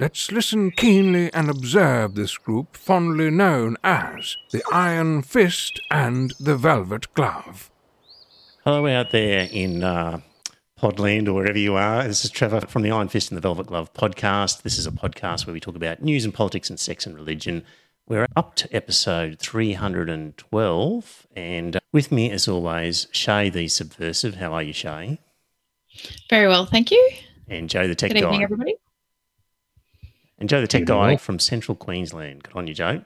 Let's listen keenly and observe this group fondly known as the Iron Fist and the Velvet Glove. Hello out there in uh, Podland or wherever you are. This is Trevor from the Iron Fist and the Velvet Glove podcast. This is a podcast where we talk about news and politics and sex and religion. We're up to episode 312. And with me, as always, Shae the Subversive. How are you, Shae? Very well, thank you. And Joe the Tech Good Guy. evening, everybody. And Joe the Tech Guy from Central Queensland. Good on you, Joe.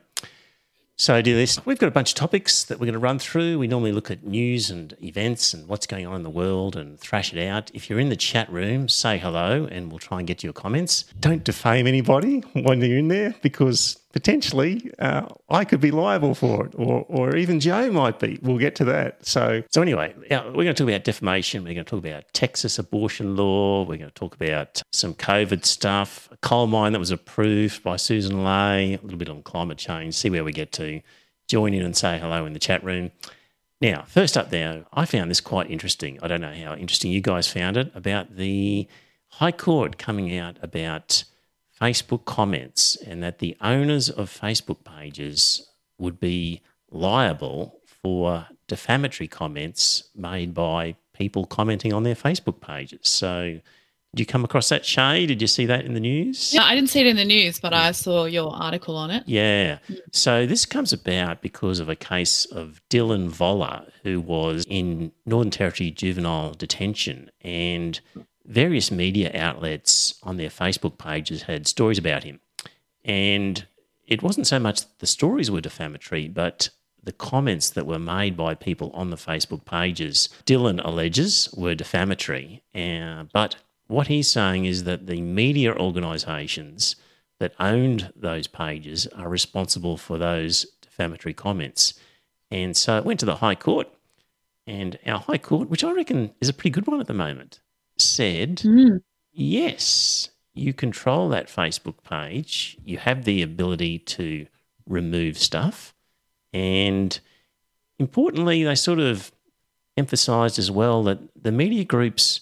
So, do this. We've got a bunch of topics that we're going to run through. We normally look at news and events and what's going on in the world and thrash it out. If you're in the chat room, say hello and we'll try and get to your comments. Don't defame anybody when you're in there because potentially uh, I could be liable for it or, or even Joe might be. We'll get to that. So, so anyway, we're going to talk about defamation. We're going to talk about Texas abortion law. We're going to talk about some COVID stuff, a coal mine that was approved by Susan Ley, a little bit on climate change, see where we get to. Join in and say hello in the chat room. Now, first up there, I found this quite interesting. I don't know how interesting you guys found it about the High Court coming out about Facebook comments and that the owners of Facebook pages would be liable for defamatory comments made by people commenting on their Facebook pages. So, did you come across that, Shae? Did you see that in the news? Yeah, I didn't see it in the news, but I saw your article on it. Yeah. So this comes about because of a case of Dylan Voller, who was in Northern Territory juvenile detention, and various media outlets on their Facebook pages had stories about him. And it wasn't so much the stories were defamatory, but the comments that were made by people on the Facebook pages, Dylan alleges, were defamatory. Uh, but what he's saying is that the media organisations that owned those pages are responsible for those defamatory comments. And so it went to the High Court, and our High Court, which I reckon is a pretty good one at the moment, said Mm. yes, you control that Facebook page, you have the ability to remove stuff. And importantly, they sort of emphasized as well that the media groups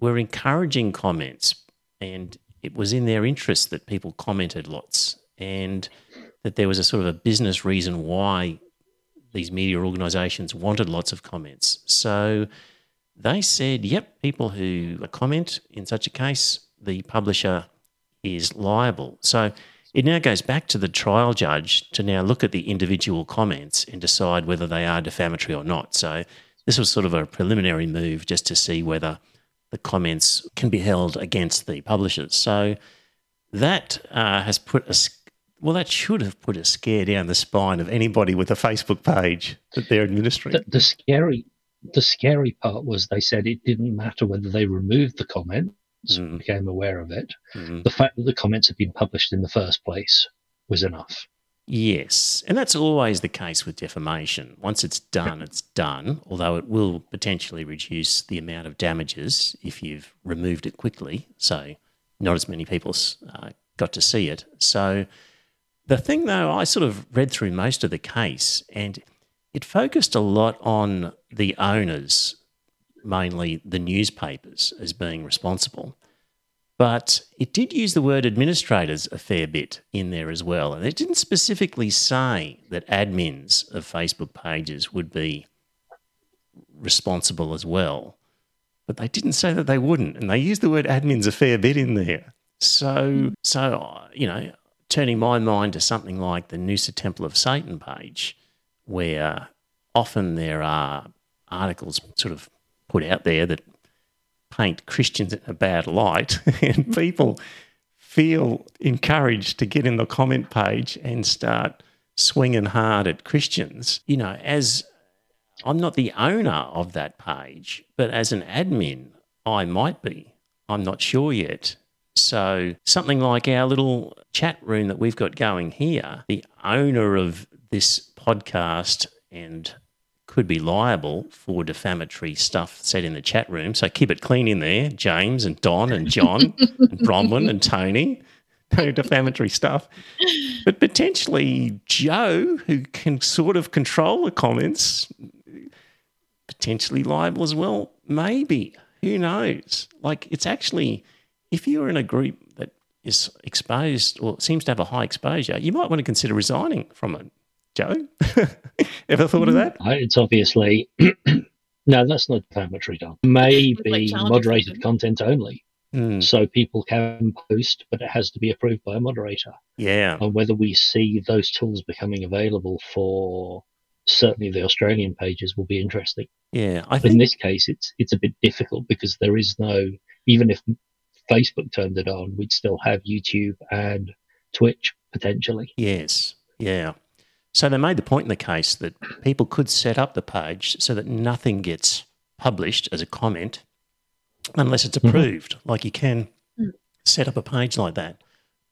were encouraging comments and it was in their interest that people commented lots and that there was a sort of a business reason why these media organizations wanted lots of comments. So they said, yep, people who comment in such a case, the publisher is liable. So it now goes back to the trial judge to now look at the individual comments and decide whether they are defamatory or not. So this was sort of a preliminary move just to see whether the comments can be held against the publishers. So that uh, has put a well, that should have put a scare down the spine of anybody with a Facebook page that they're administering. The, the scary, the scary part was they said it didn't matter whether they removed the comments, Mm. became aware of it. Mhm. The fact that the comments had been published in the first place was enough. Yes, and that's always the case with defamation. Once it's done, it's done, although it will potentially reduce the amount of damages if you've removed it quickly. So, not as many people uh, got to see it. So, the thing though, I sort of read through most of the case and it focused a lot on the owners, mainly the newspapers, as being responsible. But it did use the word administrators a fair bit in there as well. And it didn't specifically say that admins of Facebook pages would be responsible as well. But they didn't say that they wouldn't. And they used the word admins a fair bit in there. So, so you know, turning my mind to something like the Noosa Temple of Satan page, where often there are articles sort of put out there that paint Christians in a bad light, and people feel encouraged to get in the comment page and start swinging hard at Christians. You know, as I'm not the owner of that page, but as an admin, I might be. I'm not sure yet. So, something like our little chat room that we've got going here, the owner of this podcast and could be liable for defamatory stuff said in the chat room. So keep it clean in there, James and Don and John and Bronwyn and Tony. No defamatory stuff. But potentially Joe, who can sort of control the comments, potentially liable as well. Maybe. Who knows? Like it's actually if you're in a group that is exposed or seems to have a high exposure, you might want to consider resigning from it. Joe, ever thought of that? I- It's obviously no, that's not defamatory. Don. May Would like be moderated content only, Hmm, so people can post, but it has to be approved by a moderator. yeah, And whether we see those tools becoming available for certainly the Australian pages will be interesting. yeah. I But in this case, it's it's a bit difficult because there is no even if Facebook turned it on, we'd still have YouTube and Twitch potentially. yes, yeah. So they made the point in the case that people could set up the page so that nothing gets published as a comment unless it's Mhm. approved. Like you can set up a page like that,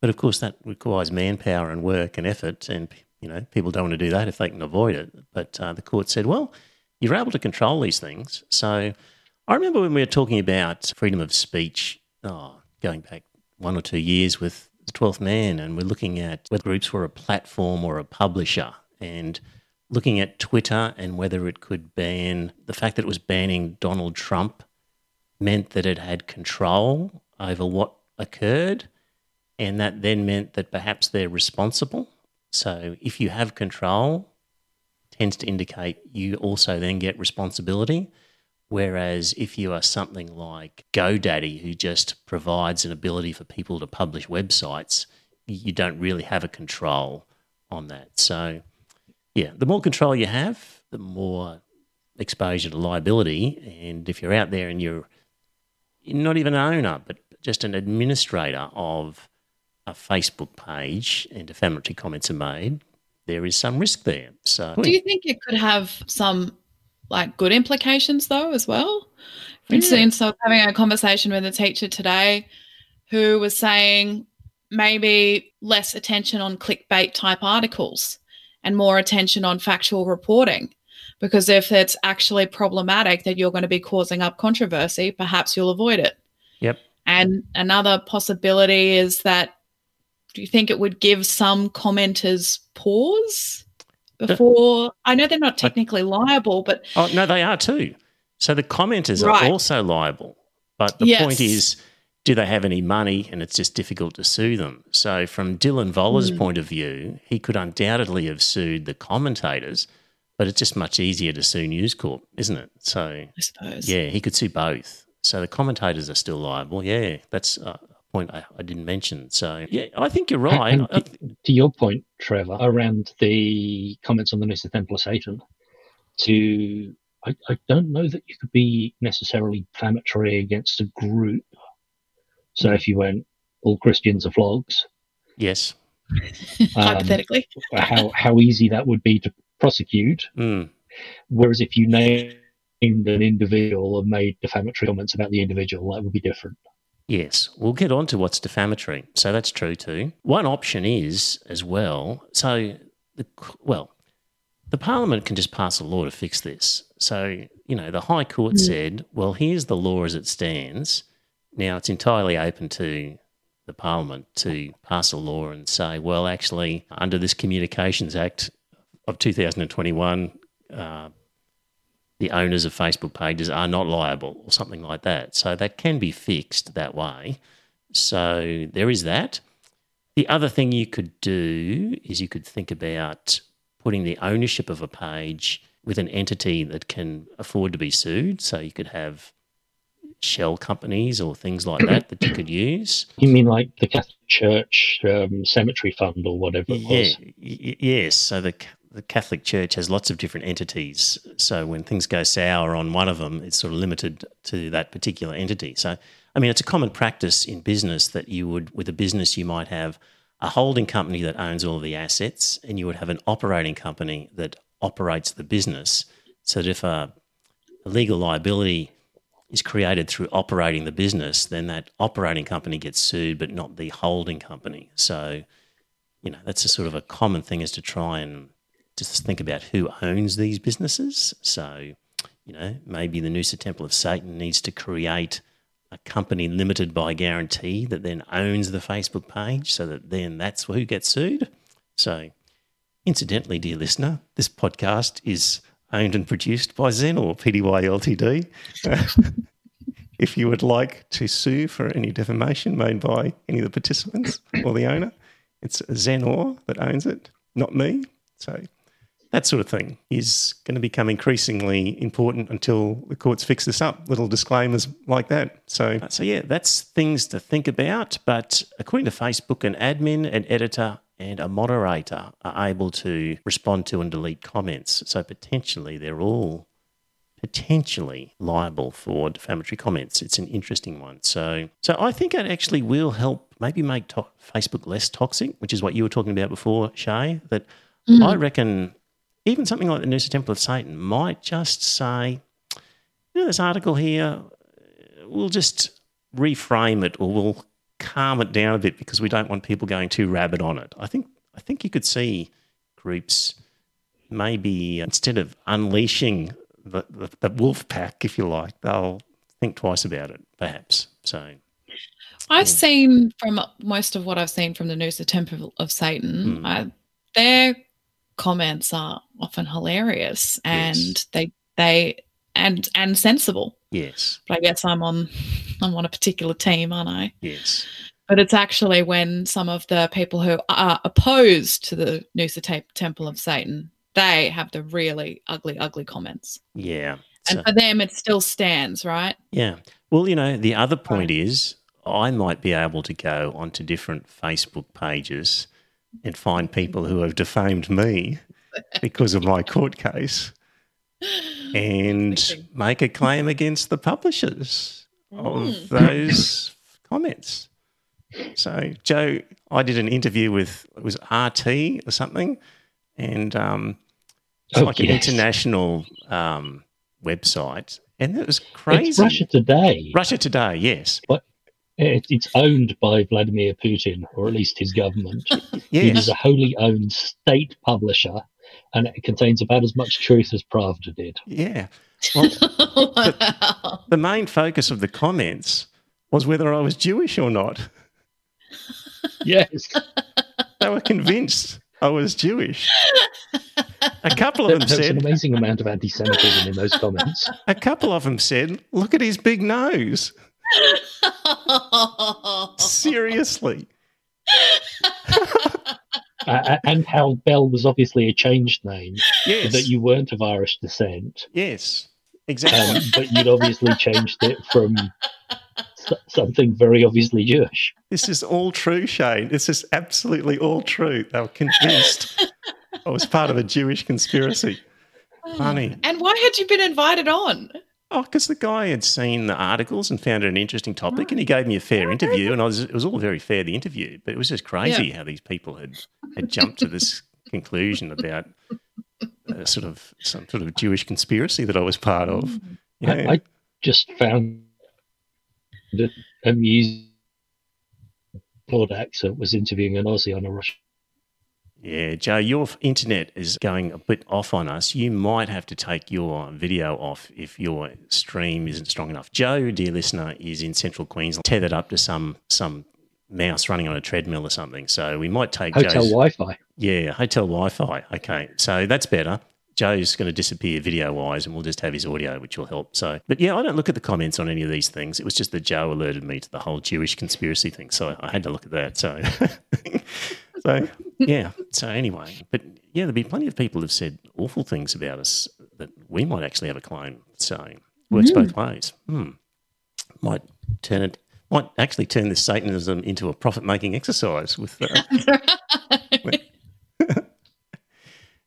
but of course that requires manpower and work and effort, and you know people don't want to do that if they can avoid it. But uh, the court said, well, you're able to control these things. So I remember when we were talking about freedom of speech, oh, going back one or two years with the Twelfth Man, and we're looking at whether groups were a platform or a publisher, and looking at Twitter and whether it could ban the fact that it was banning Donald Trump meant that it had control over what occurred, and that then meant that perhaps they're responsible. So if you have control, tends to indicate you also then get responsibility. Whereas if you are something like GoDaddy, who just provides an ability for people to publish websites, you don't really have a control on that. So, yeah, the more control you have, the more exposure to liability. And if you're out there and you're, not even an owner, but just an administrator of a Facebook page and defamatory comments are made, there is some risk there. So, Do you think it could have some like good implications though as well? For instance, I was having a conversation with a teacher today who was saying maybe less attention on clickbait type articles and more attention on factual reporting. Because if it's actually problematic that you're going to be causing up controversy, perhaps you'll avoid it. Yep. And another possibility is that do you think it would give some commenters pause before? I know they're not technically liable, but Oh, no, they are too. So the commenters Right. are also liable. But the Yes. point is, do they have any money? And it's just difficult to sue them. So, from Dylan Voller's Mm. point of view, he could undoubtedly have sued the commentators, but it's just much easier to sue News Corp, isn't it? So, I suppose. yeah, he could sue both. So the commentators are still liable. Yeah, that's a point I, I didn't mention. So, yeah, I think you're right. And I- to, to your point, Trevor, around the comments on the Noosa Temple of Satan, to I, I don't know that you could be necessarily defamatory against a group. So if you went all Christians are flogs, yes. um, Hypothetically. how how easy that would be to prosecute. Mm. Whereas if you named an individual and made defamatory comments about the individual, that would be different. Yes, we'll get on to what's defamatory. So that's true too. One option is as well. So, the, well, the Parliament can just pass a law to fix this. So, you know, the High Court Mm. said, well, here's the law as it stands. Now it's entirely open to the Parliament to pass a law and say, well, actually, under this Communications Act of 2021, uh, the owners of Facebook pages are not liable or something like that. So that can be fixed that way. So there is that. The other thing you could do is you could think about putting the ownership of a page with an entity that can afford to be sued. So you could have shell companies or things like that that you could use. You mean like the Catholic Church um, Cemetery Fund or whatever it Yeah, was? y- yes. So the the Catholic Church has lots of different entities. So when things go sour on one of them, it's sort of limited to that particular entity. So I mean, it's a common practice in business that you would, with a business, you might have a holding company that owns all of the assets, and you would have an operating company that operates the business. So that if a, a legal liability is created through operating the business, then that operating company gets sued, but not the holding company. So, you know, that's a sort of a common thing is to try and just think about who owns these businesses. So, you know, maybe the Noosa Temple of Satan needs to create a company limited by guarantee that then owns the Facebook page so that then that's who gets sued. So, incidentally, dear listener, this podcast is owned and produced by Zenor Pty Ltd. if you would like to sue for any defamation made by any of the participants or the owner, it's Zenor that owns it, not me. So that sort of thing is going to become increasingly important until the courts fix this up. Little disclaimers like that. So, so yeah, that's things to think about. But according to Facebook, an admin, an editor, and a moderator are able to respond to and delete comments. So potentially they're all potentially liable for defamatory comments. It's an interesting one. So, so I think it actually will help maybe make to- Facebook less toxic, which is what you were talking about before, Shae. That mm. I reckon even something like the Noosa Temple of Satan might just say, you know, this article here, we'll just reframe it or we'll calm it down a bit because we don't want people going too rabid on it. I think I think you could see groups maybe instead of unleashing the, the, the wolf pack, if you like, they'll think twice about it, perhaps. So I've yeah. seen from most of what I've seen from the Noosa Temple of Satan, mm. I, their comments are often hilarious and yes. they they and and sensible. Yes. But I guess I'm on I'm on a particular team, aren't I? Yes. But it's actually when some of the people who are opposed to the Noosa Temple of Satan, they have the really ugly, ugly comments. Yeah. And so, for them, it still stands, right? Yeah. Well, you know, the other point right. is I might be able to go onto different Facebook pages and find people who have defamed me because of my court case and make a claim against the publishers mm. of those comments. So, Joe, I did an interview with it was RT or something, and um, it's oh, like yes. an international um, website, and it was crazy. It's Russia Today. Russia Today, yes. But it's owned by Vladimir Putin, or at least his government. yes. It is a wholly owned state publisher, and it contains about as much truth as Pravda did. Yeah. Well, wow. the, the main focus of the comments was whether I was Jewish or not. Yes. they were convinced I was Jewish. A couple of them There's said an amazing amount of anti-Semitism in those comments. A couple of them said, "Look at his big nose." Seriously. uh, and how Bell was obviously a changed name. Yes. That you weren't of Irish descent. Yes, exactly. Um, but you'd obviously changed it from something very obviously Jewish. This is all true, Shane. This is absolutely all true. They were convinced I was part of a Jewish conspiracy. Funny. And why had you been invited on? Oh, because the guy had seen the articles and found it an interesting topic, and he gave me a fair interview, and I was, it was all very fair the interview, but it was just crazy yeah. how these people had had jumped to this conclusion about uh, sort of some sort of Jewish conspiracy that I was part of. Yeah. I, I just found that a music accent was interviewing an Aussie on a Russian yeah, Joe, your internet is going a bit off on us. You might have to take your video off if your stream isn't strong enough. Joe, dear listener, is in central Queensland, tethered up to some some mouse running on a treadmill or something. So we might take hotel Joe's, Wi-Fi. Yeah, hotel Wi-Fi. Okay, so that's better. Joe's going to disappear video wise, and we'll just have his audio, which will help. So, but yeah, I don't look at the comments on any of these things. It was just that Joe alerted me to the whole Jewish conspiracy thing, so I had to look at that. So, so yeah. So anyway, but yeah, there'll be plenty of people who've said awful things about us that we might actually have a claim. So works mm. both ways. Hmm. Might turn it. Might actually turn this Satanism into a profit-making exercise with. Uh, with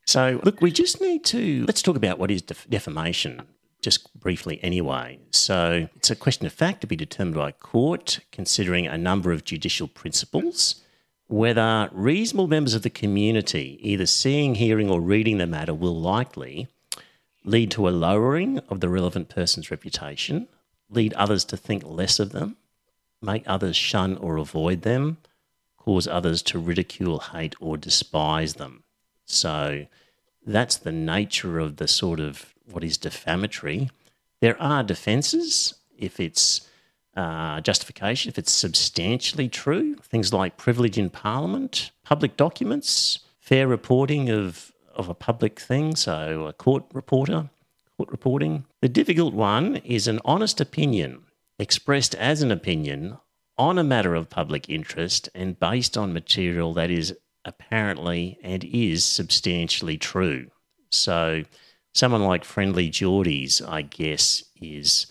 so look, we just need to let's talk about what is def- defamation just briefly anyway. So it's a question of fact to be determined by a court, considering a number of judicial principles whether reasonable members of the community, either seeing, hearing, or reading the matter, will likely lead to a lowering of the relevant person's reputation, lead others to think less of them, make others shun or avoid them, cause others to ridicule, hate, or despise them. So that's the nature of the sort of what is defamatory. There are defences if it's uh, justification, if it's substantially true, things like privilege in Parliament, public documents, fair reporting of, of a public thing, so a court reporter, court reporting. The difficult one is an honest opinion expressed as an opinion on a matter of public interest and based on material that is apparently and is substantially true. So, someone like Friendlyjordies, I guess, is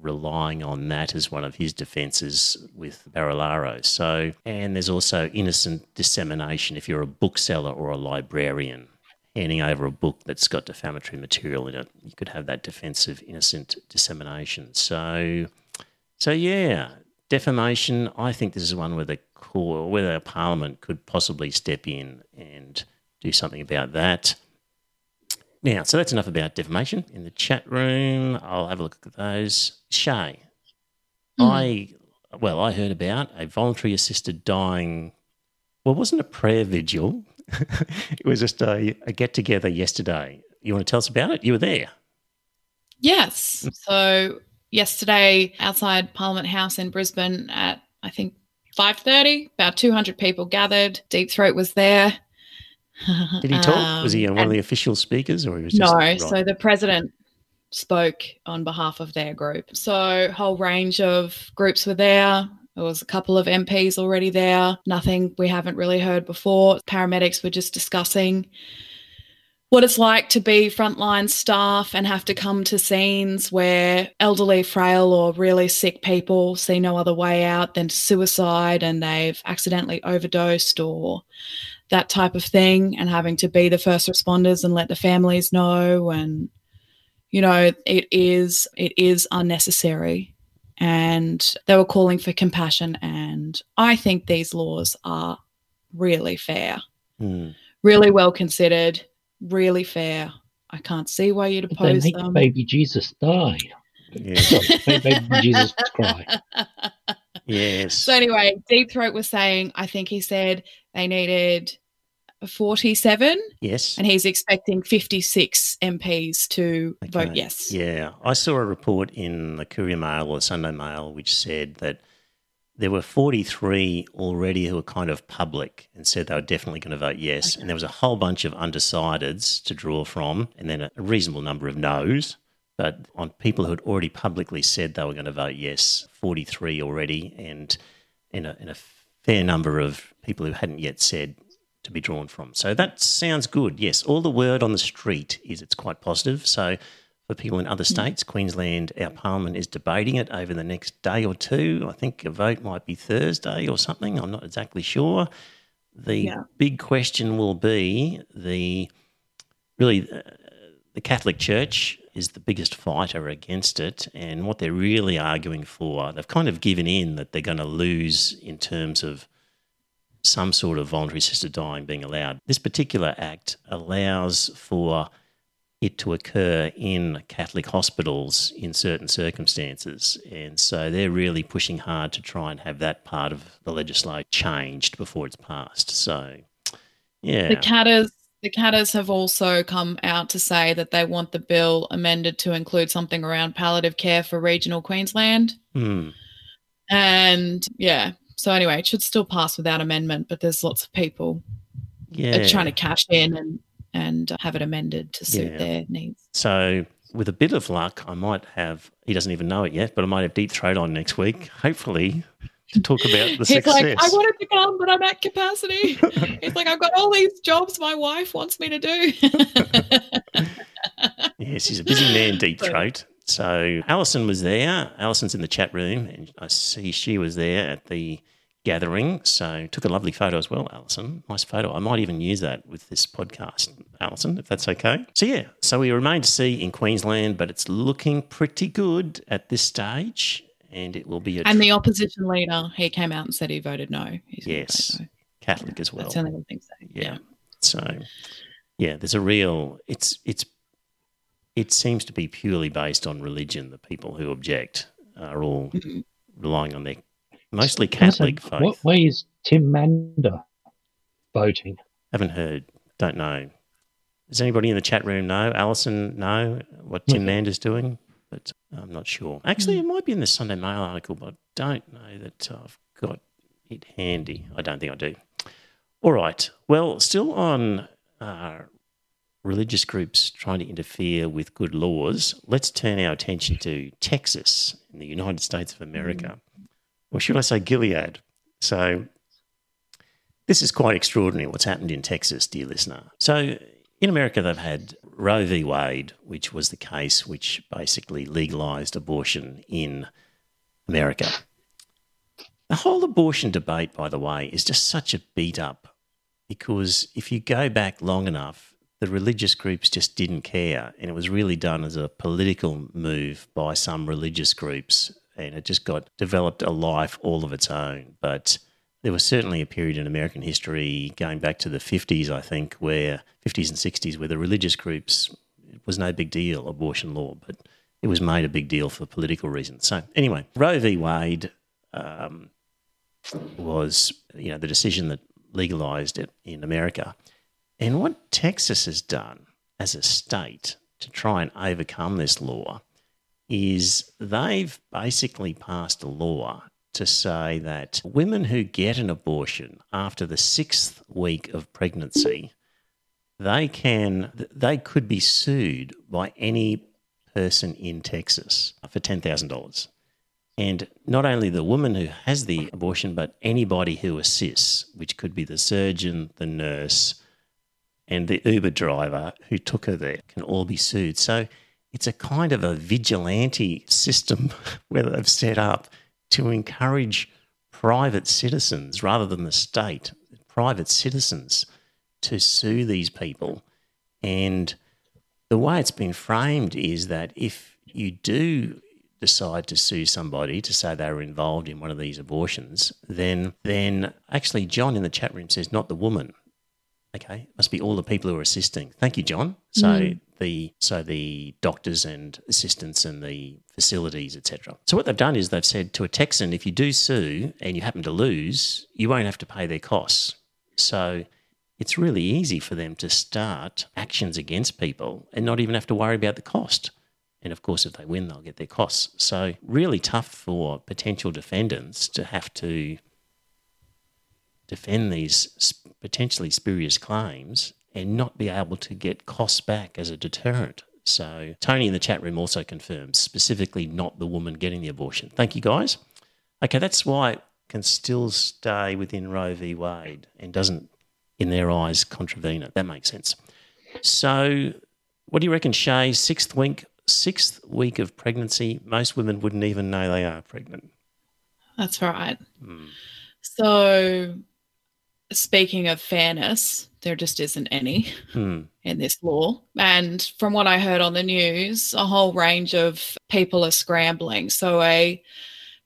relying on that as one of his defences with Barilaro. So, and there's also innocent dissemination if you're a bookseller or a librarian handing over a book that's got defamatory material in it. You could have that defence of innocent dissemination. So, so yeah, defamation. I think this is one where the core, where the Parliament could possibly step in and do something about that. Now, so that's enough about defamation. In the chat room, I'll have a look at those. Shae, Mm. I well, I heard about a voluntary assisted dying. Well, it wasn't a prayer vigil. it was just a, a get together yesterday. You want to tell us about it? You were there. Yes. So yesterday, outside Parliament House in Brisbane, at I think five thirty, about two hundred people gathered. Deep Throat was there. Did he talk? was he Um, one of the official speakers, or he was just no, right. so the president spoke on behalf of their group. So a whole range of groups were there. There was a couple of MPs already there. Nothing we haven't really heard before. Paramedics were just discussing what it's like to be frontline staff and have to come to scenes where elderly, frail, or really sick people see no other way out than suicide and they've accidentally overdosed or that type of thing and having to be the first responders and let the families know and you know it is it is unnecessary and they were calling for compassion and i think these laws are really fair Hmm. really well considered really fair i can't see why you'd But they oppose make them baby Jesus die. Yeah. Baby Jesus cry. yes. So anyway, Deep Throat was saying, I think he said they needed 47 yes. and he's expecting 56 MPs to vote yes. Yeah, I saw a report in the Courier Mail or Sunday Mail which said that there were 43 already who were kind of public and said they were definitely going to vote yes. And there was a whole bunch of undecideds to draw from, and then a reasonable number of no's. But on people who had already publicly said they were going to vote yes, 43 already, and, and, a, and a fair number of people who hadn't yet said to be drawn from. So that sounds good. Yes, all the word on the street is it's quite positive. So for people in other states, Queensland, our parliament is debating it over the next day or two. I think a vote might be Thursday or something. I'm not exactly sure. The Yeah. big question will be the really uh, the Catholic Church is the biggest fighter against it, and what they're really arguing for, they've kind of given in that they're going to lose in terms of some sort of voluntary assisted dying being allowed. This particular act allows for it to occur in Catholic hospitals in certain circumstances. And so they're really pushing hard to try and have that part of the legislation changed before it's passed. So, yeah. The Katters the Katters have also come out to say that they want the bill amended to include something around palliative care for regional Queensland. Hmm. And yeah, so anyway, it should still pass without amendment, but there's lots of people Yeah. trying to cash in and and have it amended to suit Yeah. their needs. So, with a bit of luck, I might have, he doesn't even know it yet, but I might have Deep Throat on next week, hopefully, talk about the He's success. like, I wanted to come, but I'm at capacity. He's like, I've got all these jobs my wife wants me to do. Yes, he's a busy man, Deep Throat. So Alison was there. Alison's in the chat room, and I see she was there at the gathering. So took a lovely photo as well, Alison. Nice photo. I might even use that with this podcast, Alison, if that's okay. So yeah, so we remain to see in Queensland, but it's looking pretty good at this stage, and it will be a and the opposition leader, he came out and said he voted no. He's Yes, vote no. Catholic as well. That's the only good thing to say. yeah. So, yeah, there's a real. It's it's. It seems to be purely based on religion. The people who object, are all Mhm. relying on their mostly Can I say, Catholic faith. What way is Tim Mander voting? Haven't heard. Don't know. Does anybody in the chat room know? Alison know what Tim Okay. Mander's doing? But uh, I'm not sure. Actually, hmm. it might be in the Sunday Mail article, but I don't know that uh, I've got it handy. I don't think I do. All right. Well, still on uh, religious groups trying to interfere with good laws, let's turn our attention to Texas in the United States of America. Hmm. Or should I say Gilead? So this is quite extraordinary what's happened in Texas, dear listener. So, in America, they've had Roe v. Wade, which was the case which basically legalized abortion in America. The whole abortion debate, by the way, is just such a beat up because if you go back long enough, the religious groups just didn't care. And it was really done as a political move by some religious groups. And it just got developed a life all of its own. But there was certainly a period in American history going back to the 50s, I think, where 50s and 60s, where the religious groups, it was no big deal, abortion law, but it was made a big deal for political reasons. So, anyway, Roe v. Wade um, was, you know, the decision that legalized it in America. And what Texas has done as a state to try and overcome this law is they've basically passed a law to say that women who get an abortion after the sixth week of pregnancy, they can they could be sued by any person in Texas for ten thousand dollars. And not only the woman who has the abortion, but anybody who assists, which could be the surgeon, the nurse, and the Uber driver who took her there, can all be sued. So it's a kind of a vigilante system where they've set up to encourage private citizens rather than the state, private citizens to sue these people. And the way it's been framed is that if you do decide to sue somebody to say they were involved in one of these abortions, then then actually John in the chat room says not the woman. Okay, must be all the people who are assisting. Thank you, John. So Mm. the so the doctors and assistants and the facilities, etc. So what they've done is they've said to a Texan, if you do sue and you happen to lose, you won't have to pay their costs. So it's really easy for them to start actions against people and not even have to worry about the cost. And of course, if they win, they'll get their costs. So, really tough for potential defendants to have to defend these potentially spurious claims and not be able to get costs back as a deterrent. So, Tony in the chat room also confirms specifically not the woman getting the abortion. Thank you, guys. Okay, that's why it can still stay within Roe v. Wade and doesn't, in their eyes, contravene it. That makes sense. So, what do you reckon, Shae? Sixth week, sixth week of pregnancy. Most women wouldn't even know they are pregnant. That's right. Hmm. So, speaking of fairness, there just isn't any Hmm. in this law. And from what I heard on the news, a whole range of people are scrambling. So, a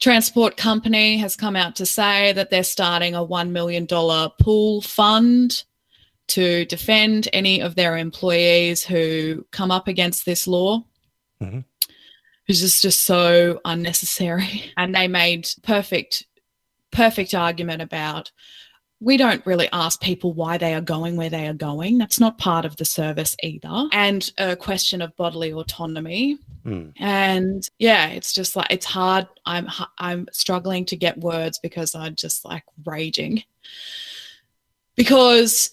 transport company has come out to say that they're starting a $1 million pool fund to defend any of their employees who come up against this law. Mhm. Which is just so unnecessary. And they made perfect, perfect argument about we don't really ask people why they are going where they are going. That's not part of the service either. And a question of bodily autonomy. Hmm. And yeah, it's just like it's hard. I'm I'm struggling to get words because I'm just like raging. Because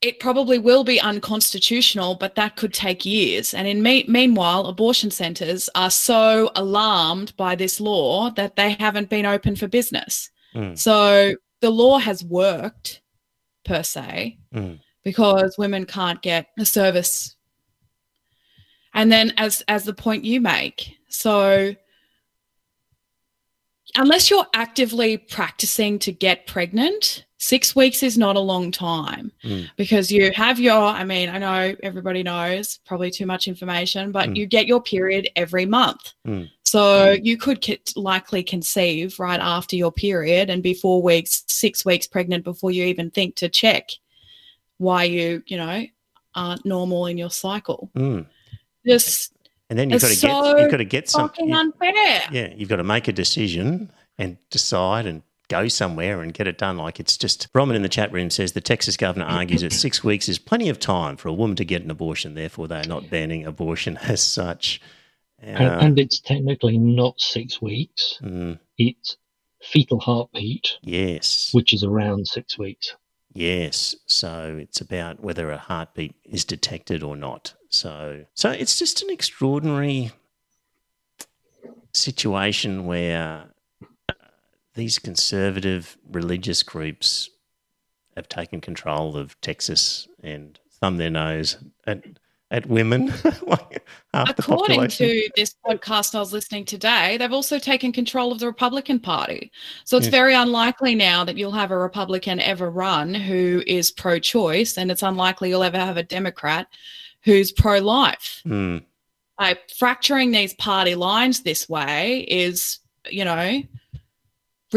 it probably will be unconstitutional, but that could take years. And in me- meanwhile, abortion centers are so alarmed by this law that they haven't been open for business. Mm. So the law has worked per se Mm. because women can't get a service. And then as as the point you make, so unless you're actively practicing to get pregnant, 6 weeks is not a long time Mm. because you have your I mean, I know everybody knows, probably too much information, but Mm. you get your period every month. Mm. So you could likely conceive right after your period and be four weeks, six weeks pregnant before you even think to check why you, you know, aren't normal in your cycle. Mm. Just And then you've got to get you've got to get something unfair. yeah, you've got to make a decision and decide and go somewhere and get it done. Like it's just Roman in the chat room says the Texas governor argues that six weeks is plenty of time for a woman to get an abortion. Therefore, they are not banning abortion as such. and, Uh, and it's technically not six weeks. mm, It's fetal heartbeat, yes, which is around six weeks. yes. So it's about whether a heartbeat is detected or not. So, so it's just an extraordinary situation where these conservative religious groups have taken control of Texas and thumb their nose at at women, like half According to this podcast I was listening today, they've also taken control of the Republican Party. So it's Yeah. very unlikely now that you'll have a Republican ever run who is pro choice, and it's unlikely you'll ever have a Democrat who's pro life. Hmm. Like fracturing these party lines this way is, you know,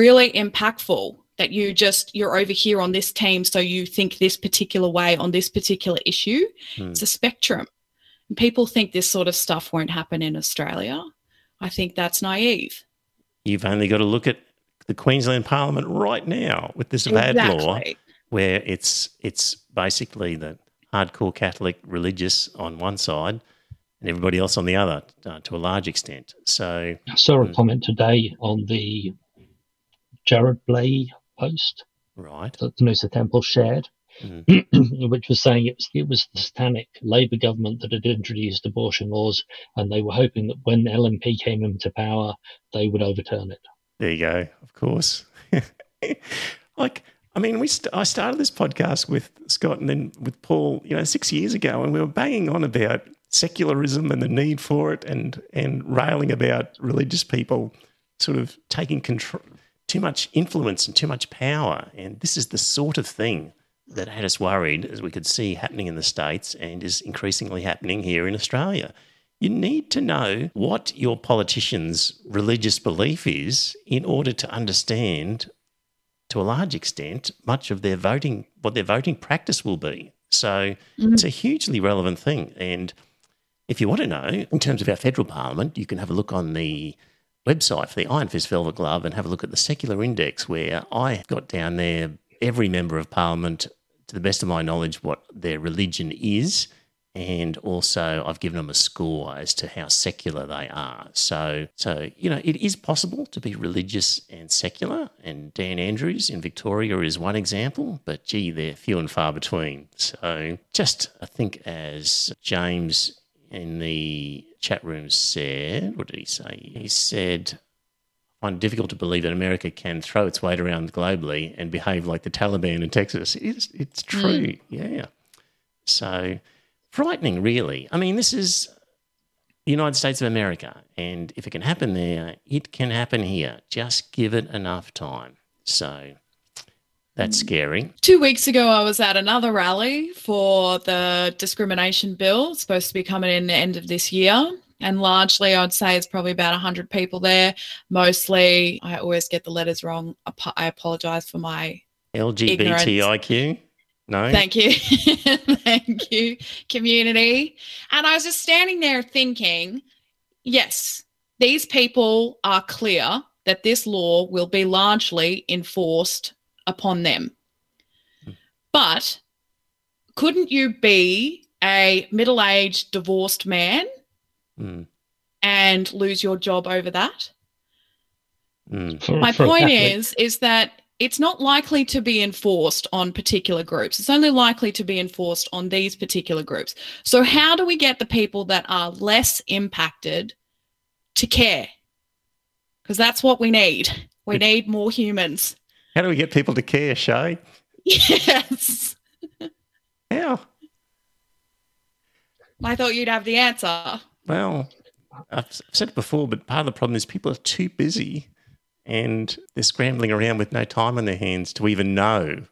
really impactful that you just you're over here on this team so you think this particular way on this particular issue Hmm. it's a spectrum and people think this sort of stuff won't happen in australia i think that's naive You've only got to look at the Queensland Parliament right now with this bad law. Where it's it's basically the hardcore Catholic religious on one side and everybody else on the other uh, to a large extent. So I saw a Mm. comment today on the Jarrod Bleijie post right, that the Noosa Temple shared, Mm. which was saying it was, it was the satanic Labour government that had introduced abortion laws, and they were hoping that when the LNP came into power, they would overturn it. there you go. Of course, like I mean, we st- I started this podcast with Scott and then with Paul, you know, six years ago, and we were banging on about secularism and the need for it, and and railing about religious people sort of taking control, too much influence and too much power, and this is the sort of thing that had us worried, as we could see happening in the states, and is increasingly happening here in Australia. You need to know what your politician's religious belief is in order to understand to a large extent, much of their voting, what their voting practice will be. So mm-hmm. it's a hugely relevant thing. And if you want to know, in terms of our federal parliament, you can have a look on the website for the Iron Fist Velvet Glove and have a look at the secular index, where I got down there every member of parliament, to the best of my knowledge, what their religion is. And also, I've given them a score as to how secular they are. So, so you know, it is possible to be religious and secular. And Dan Andrews in Victoria is one example, but gee, they're few and far between. So, just I think as James in the chat room said, what did he say? He said, I find it difficult to believe that America can throw its weight around globally and behave like the Taliban in Texas. It's, it's mm. true. Yeah. So frightening, really. I mean, this is the United States of America. And if it can happen there, it can happen here. Just give it enough time. So that's scary. Two weeks ago, I was at another rally for the discrimination bill, it's supposed to be coming in the end of this year. And largely, I'd say it's probably about 100 people there. Mostly, I always get the letters wrong. I apologize for my LGBTIQ? No? Thank you. Thank you, community. And I was just standing there thinking, yes, these people are clear that this law will be largely enforced upon them. But couldn't you be a middle aged divorced man Mm, and lose your job over that? mm, my point is is that it's not likely to be enforced on particular groups. It's only likely to be enforced on these particular groups. So how do we get the people that are less impacted to care? Because that's what we need. We need more humans How do we get people to care, Shae? yes How? i thought you'd have the answer Well, I've I've said it before, but part of the problem is people are too busy and they're scrambling around with no time on their hands to even know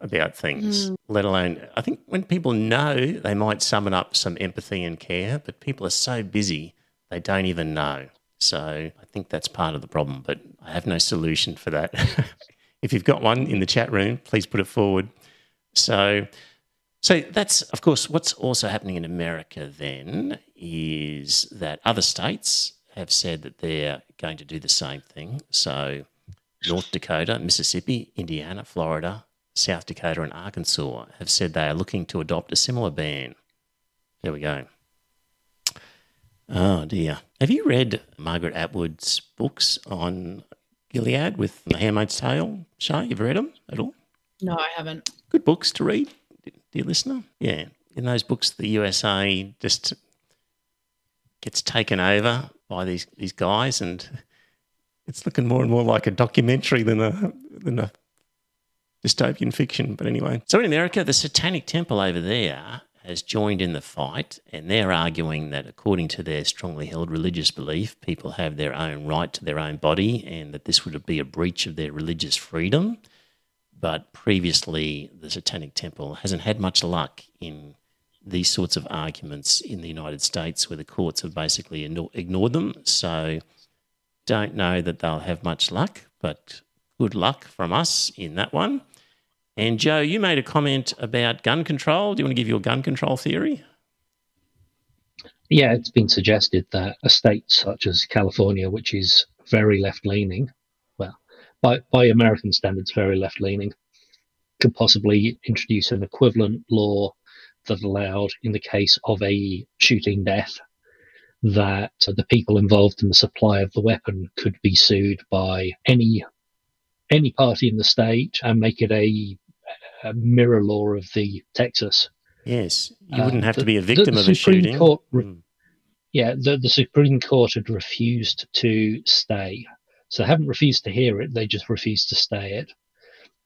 about things, hmm. let alone, I think when people know, they might summon up some empathy and care, but people are so busy, they don't even know. So I think that's part of the problem, but I have no solution for that. if you've got one in the chat room, please put it forward. So So that's, of course, what's also happening in America then is that other states have said that they're going to do the same thing. So North Dakota, Mississippi, Indiana, Florida, South Dakota, and Arkansas have said they are looking to adopt a similar ban. There we go. Oh dear. Have you read Margaret Atwood's books on Gilead with The Handmaid's Tale? Shae, you've read them at all? No, I haven't. Good books to read, dear listener. Yeah. In those books, the USA just gets taken over by these, these guys and it's looking more and more like a documentary than a than a dystopian fiction. But anyway, so in America, the Satanic Temple over there has joined in the fight, and they're arguing that according to their strongly held religious belief, people have their own right to their own body, and that this would be a breach of their religious freedom. But previously, the Satanic Temple hasn't had much luck in these sorts of arguments in the United States, where the courts have basically ignored them. So don't know that they'll have much luck, but good luck from us in that one. And Joe, you made a comment about gun control. Do you want to give your gun control theory? Yeah, it's been suggested that a state such as California, which is very left leaning, well, by, by American standards, very left leaning, could possibly introduce an equivalent law that allowed, in the case of a shooting death, that the people involved in the supply of the weapon could be sued by any any party in the state and make it a, a mirror law of the Texas. Yes, you wouldn't uh, have the, to be a victim the, the of a shooting. Court, mm. Yeah, the, the Supreme Court had refused to stay. So they haven't refused to hear it, they just refused to stay it.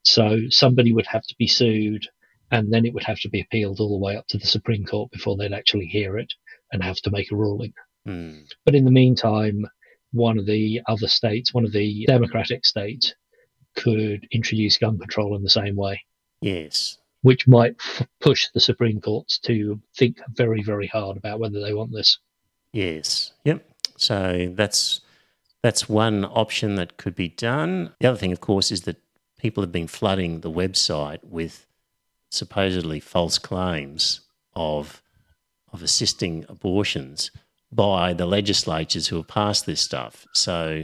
So somebody would have to be sued, and then it would have to be appealed all the way up to the Supreme Court before they'd actually hear it and have to make a ruling. Mm. But in the meantime, one of the other states, one of the democratic states, could introduce gun control in the same way. Yes. Which might f- push the Supreme Courts to think very, very hard about whether they want this. Yes. Yep. So that's that's one option that could be done. The other thing, of course, is that people have been flooding the website with supposedly false claims of of assisting abortions by the legislatures who have passed this stuff. So,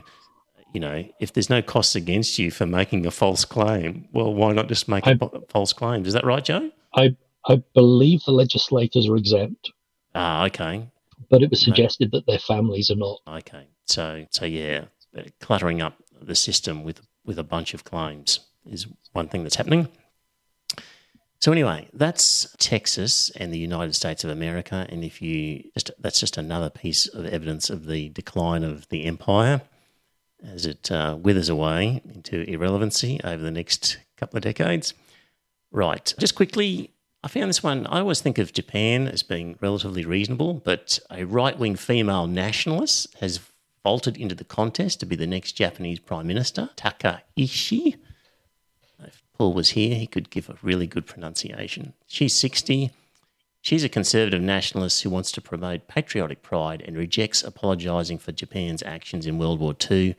you know, if there's no costs against you for making a false claim, well, why not just make I, a false claim? Is that right, Joe? I I believe the legislators are exempt. Ah, okay. But it was suggested no. that their families are not. Okay, so so yeah, cluttering up the system with with a bunch of claims is one thing that's happening. So anyway, that's Texas and the United States of America, and if you just that's just another piece of evidence of the decline of the empire as it uh, withers away into irrelevancy over the next couple of decades. Right, just quickly, I found this one. I always think of Japan as being relatively reasonable, but a right-wing female nationalist has vaulted into the contest to be the next Japanese prime minister, Taka Ishii. If Paul was here, he could give a really good pronunciation. She's 60. She's a conservative nationalist who wants to promote patriotic pride and rejects apologising for Japan's actions in World War II.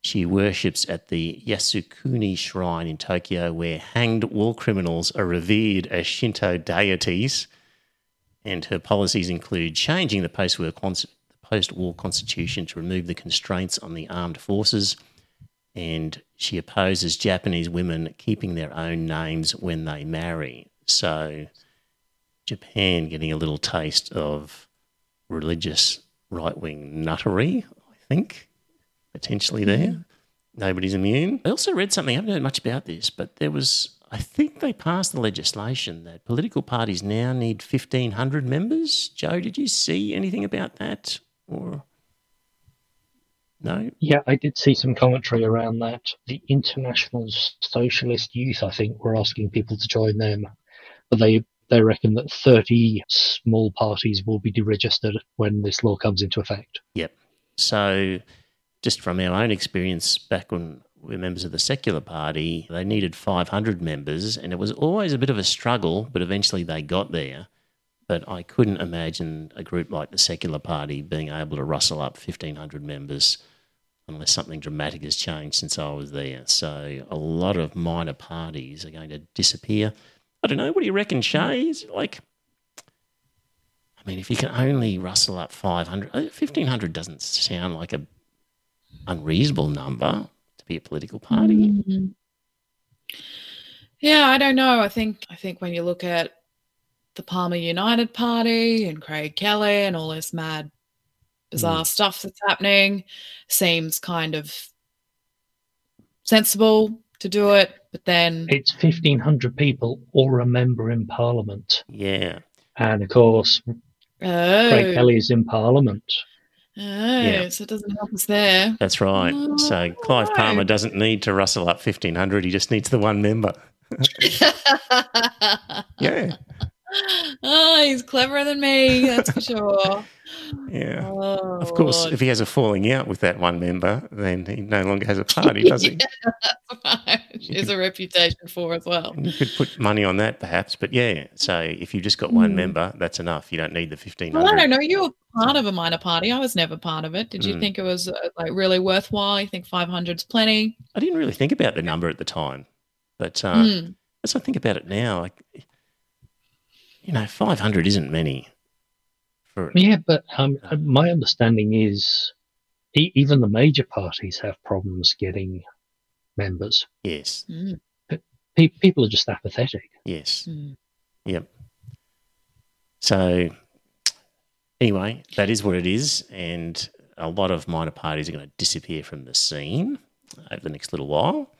She worships at the Yasukuni Shrine in Tokyo, where hanged war criminals are revered as Shinto deities. And her policies include changing the post war constitution to remove the constraints on the armed forces and she opposes Japanese women keeping their own names when they marry. So, Japan getting a little taste of religious right wing nuttery, I think, potentially there. Nobody's immune. I also read something, I haven't heard much about this, but there was, I think they passed the legislation that political parties now need 1,500 members. Joe, did you see anything about that? Or no? Yeah, I did see some commentary around that. The International Socialist Youth, I think, were asking people to join them, but they they reckon that 30 small parties will be deregistered when this law comes into effect. Yep. So, just from our own experience back when we were members of the Secular Party, they needed 500 members, and it was always a bit of a struggle, but eventually they got there. But I couldn't imagine a group like the Secular Party being able to rustle up 1,500 members unless something dramatic has changed since I was there. So a lot of minor parties are going to disappear. I don't know. What do you reckon, Shae? Is it like, I mean, if you can only rustle up 500, uh, 1500 doesn't sound like a unreasonable number to be a political party. Mm. Yeah, I don't know. I think I think when you look at the Palmer United Party and Craig Kelly and all this mad, bizarre stuff that's happening, seems kind of sensible to do it. But then, It's 1,500 people or a member in Parliament. Yeah. And of course, oh, Craig Kelly is in Parliament. oh, Yeah. so it doesn't help us there. That's right. Oh, so Clive Palmer doesn't need to rustle up 1500. He just needs the one member. Yeah. Oh, he's cleverer than me, that's for sure. Yeah. Oh, Of course, Lord. if he has a falling out with that one member, then he no longer has a party, does he? Yeah, that's right. There's a reputation for as well. You could put money on that, perhaps. But yeah, so if you've just got one Hmm. member, that's enough. You don't need the fifteen Well, I don't know. You were part of a minor party. I was never part of it. Did you Mm. think it was uh, like really worthwhile? You think 500's plenty? I didn't really think about the number at the time, but uh, Mm. as I think about it now, like, you know, five hundred isn't many. For Yeah, but um, my understanding is e- even the major parties have problems getting members. yes, Mm. Pe- people are just apathetic. yes, Mm. Yep. So, anyway, that is what it is. And a lot of minor parties are going to disappear from the scene over the next little while.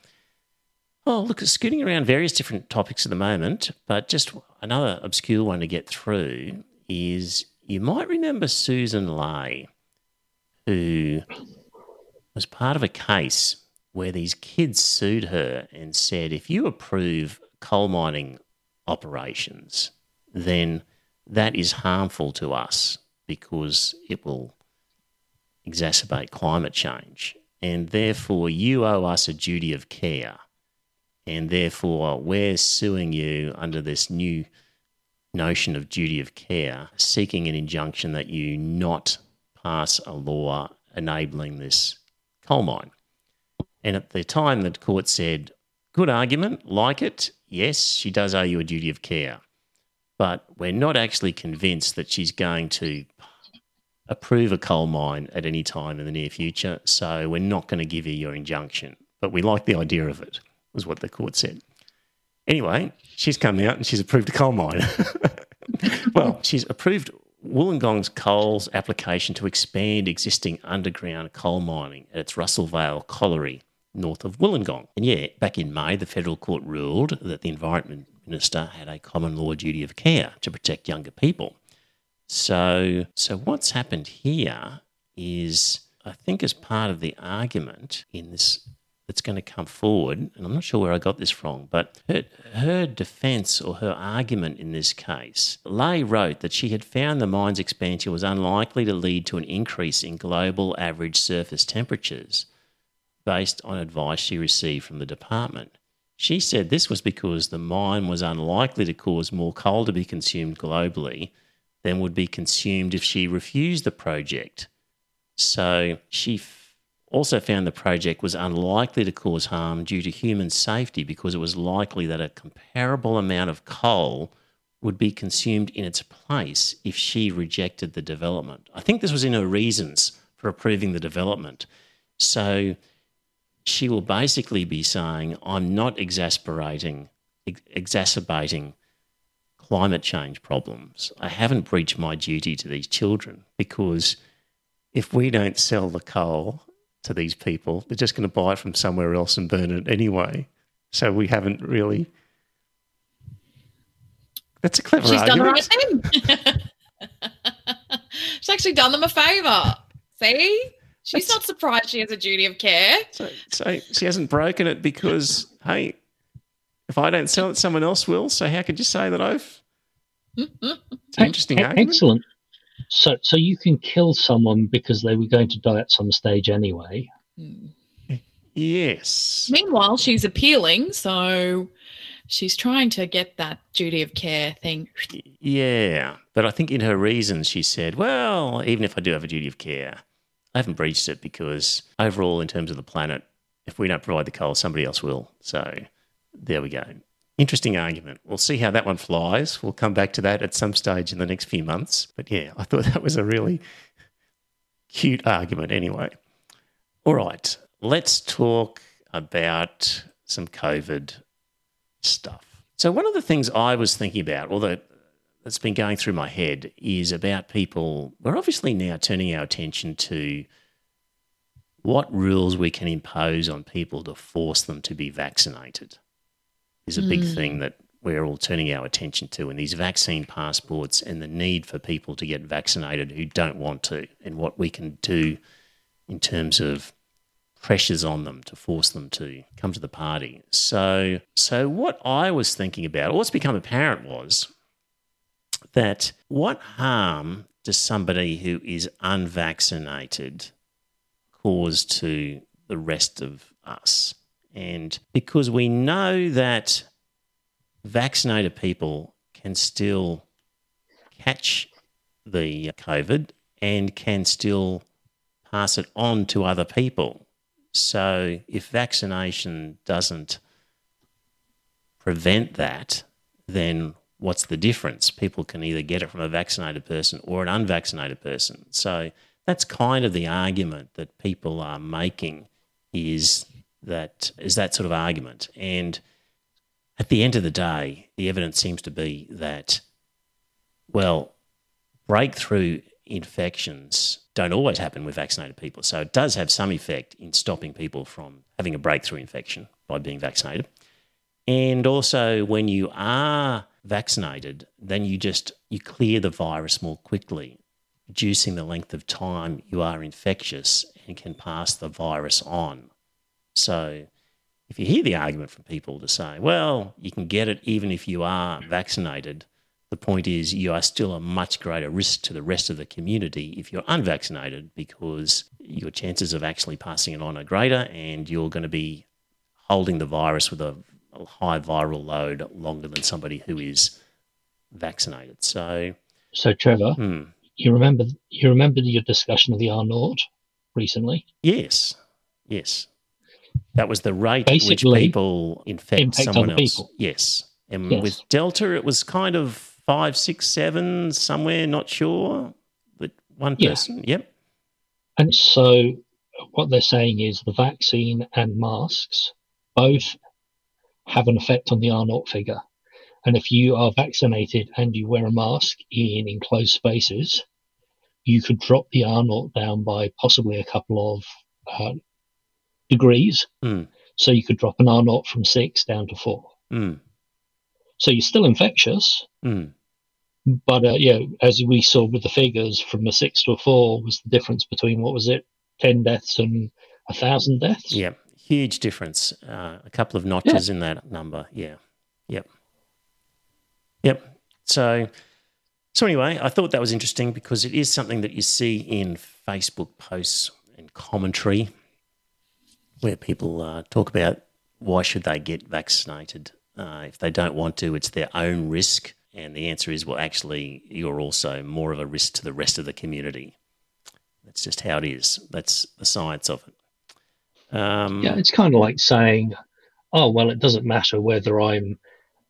Oh, look, scooting around various different topics at the moment, but just another obscure one to get through is you might remember Susan Ley, who was part of a case where these kids sued her and said, if you approve coal mining operations, then that is harmful to us because it will exacerbate climate change. And therefore, you owe us a duty of care. And therefore, we're suing you under this new notion of duty of care, seeking an injunction that you not pass a law enabling this coal mine. And at the time, the court said, good argument, like it. Yes, she does owe you a duty of care. But we're not actually convinced that she's going to approve a coal mine at any time in the near future. So we're not going to give you your injunction. But we like the idea of it, was what the court said. Anyway, she's come out and she's approved a coal mine. well, she's approved Wollongong's coal's application to expand existing underground coal mining at its Russell Vale colliery north of Wollongong. And yeah, back in May, the federal court ruled that the Environment Minister had a common law duty of care to protect younger people. So, so what's happened here is, I think, as part of the argument in this that's going to come forward, and I'm not sure where I got this from, but her, her defence or her argument in this case, Ley wrote that she had found the mine's expansion was unlikely to lead to an increase in global average surface temperatures based on advice she received from the department. She said this was because the mine was unlikely to cause more coal to be consumed globally than would be consumed if she refused the project. So she also found the project was unlikely to cause harm due to human safety because it was likely that a comparable amount of coal would be consumed in its place if she rejected the development. I think this was in her reasons for approving the development. So she will basically be saying, I'm not exasperating, ex- exacerbating climate change problems. I haven't breached my duty to these children because if we don't sell the coal to these people, they're just going to buy it from somewhere else and burn it anyway. So we haven't really. That's a clever She's done the argument. right thing. She's actually done them a favour. See? She's That's- not surprised she has a duty of care. So, so she hasn't broken it because, hey, if I don't sell it, someone else will. So how could you say that I've? It's an interesting argument. Excellent. So, so you can kill someone because they were going to die at some stage anyway. Yes. Meanwhile, she's appealing, so she's trying to get that duty of care thing. Yeah. But I think in her reasons, she said, well, even if I do have a duty of care, I haven't breached it because overall, in terms of the planet, if we don't provide the coal, somebody else will. So there we go. Interesting argument. We'll see how that one flies. We'll come back to that at some stage in the next few months. But yeah, I thought that was a really cute argument anyway. All right, let's talk about some COVID stuff. So, one of the things I was thinking about, although that's been going through my head, is about people. We're obviously now turning our attention to what rules we can impose on people to force them to be vaccinated is a big Mm. thing that we're all turning our attention to, and these vaccine passports and the need for people to get vaccinated who don't want to, and what we can do in terms of pressures on them to force them to come to the party. So, so what I was thinking about, or what's become apparent was that what harm does somebody who is unvaccinated cause to the rest of us? And because we know that vaccinated people can still catch the COVID and can still pass it on to other people. So if vaccination doesn't prevent that, then what's the difference? People can either get it from a vaccinated person or an unvaccinated person. So that's kind of the argument that people are making is that is that sort of argument. And at the end of the day, the evidence seems to be that, well, breakthrough infections don't always happen with vaccinated people. So it does have some effect in stopping people from having a breakthrough infection by being vaccinated. And also when you are vaccinated, then you just you clear the virus more quickly, reducing the length of time you are infectious and can pass the virus on. So if you hear the argument from people to say, well, you can get it even if you are vaccinated, the point is you are still a much greater risk to the rest of the community if you're unvaccinated because your chances of actually passing it on are greater and you're going to be holding the virus with a, high viral load longer than somebody who is vaccinated. So, So, Trevor, hmm, you remember you remember your discussion of the R naught recently? yes, yes. That was the rate at which people infect someone else. people. Yes. And Yes. with Delta, it was kind of five, six, seven, somewhere, not sure. But one Yeah. person, yep. And so, what they're saying is the vaccine and masks both have an effect on the R naught figure. And if you are vaccinated and you wear a mask in enclosed spaces, you could drop the R naught down by possibly a couple of uh, degrees. Hmm. So you could drop an R naught from six down to four. Mm, So you're still infectious, mm. but uh, yeah, as we saw with the figures, from a six to a four was the difference between what was it, ten deaths and a thousand deaths. Yeah, huge difference. Uh, a couple of notches in that number. Yeah, yep, yep. So, so anyway, I thought that was interesting because it is something that you see in Facebook posts and commentary, where people uh, talk about why should they get vaccinated uh, if they don't want to. It's their own risk, and the answer is, well, actually, you're also more of a risk to the rest of the community. That's just how it is. That's the science of it. Um, Yeah, it's kind of like saying, oh, well, it doesn't matter whether I'm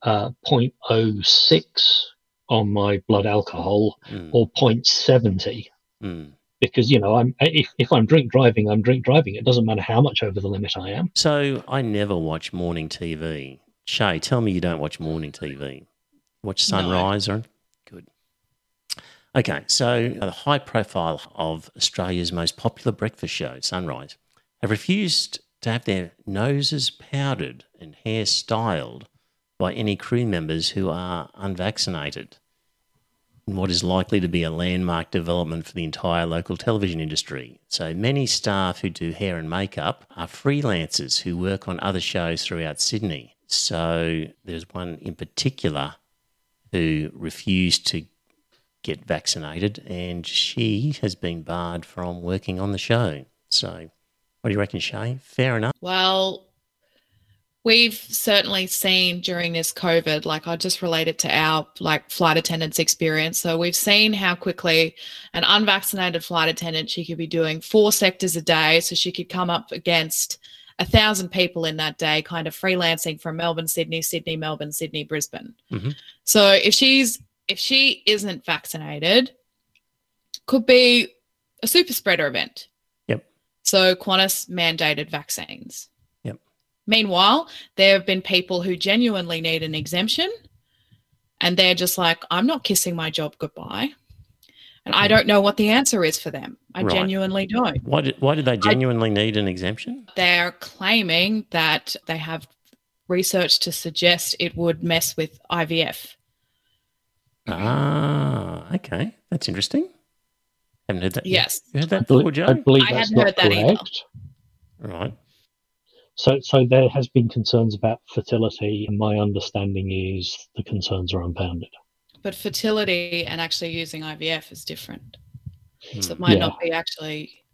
uh, 0.06 on my blood alcohol mm, or 0.70 mm. Because, you know, I'm if, if I'm drink driving, I'm drink driving. It doesn't matter how much over the limit I am. So I never watch morning TV. Shae, tell me you don't watch morning TV. Watch No. Sunrise or good. Okay, so the high profile of Australia's most popular breakfast show, Sunrise, have refused to have their noses powdered and hair styled by any crew members who are unvaccinated. What is likely to be a landmark development for the entire local television industry. So many staff who do hair and makeup are freelancers who work on other shows throughout Sydney. So there's one in particular who refused to get vaccinated and she has been barred from working on the show. So what do you reckon, Shae? Fair enough. Well, we've certainly seen during this COVID, like I just related to our like flight attendants experience. So we've seen how quickly an unvaccinated flight attendant, she could be doing four sectors a day. So she could come up against a thousand people in that day, kind of freelancing from Melbourne, Sydney, Sydney, Melbourne, Sydney, Brisbane. Mhm. So if she's if she isn't vaccinated, could be a super spreader event. Yep. So Qantas mandated vaccines. Yep. Meanwhile, there have been people who genuinely need an exemption and they're just like, I'm not kissing my job goodbye. And I Hmm. don't know what the answer is for them. I Right. genuinely don't. Why did why did they genuinely need an exemption? They're claiming that they have research to suggest it would mess with IVF. Ah, okay, that's interesting. Haven't heard that. yet. Yes. you heard that before, believe, Joe? I believe I that's hadn't not heard that either. correct. Right. So, so there has been concerns about fertility, and my understanding is the concerns are unfounded. But fertility and actually using IVF is different. So it might Yeah. not be actually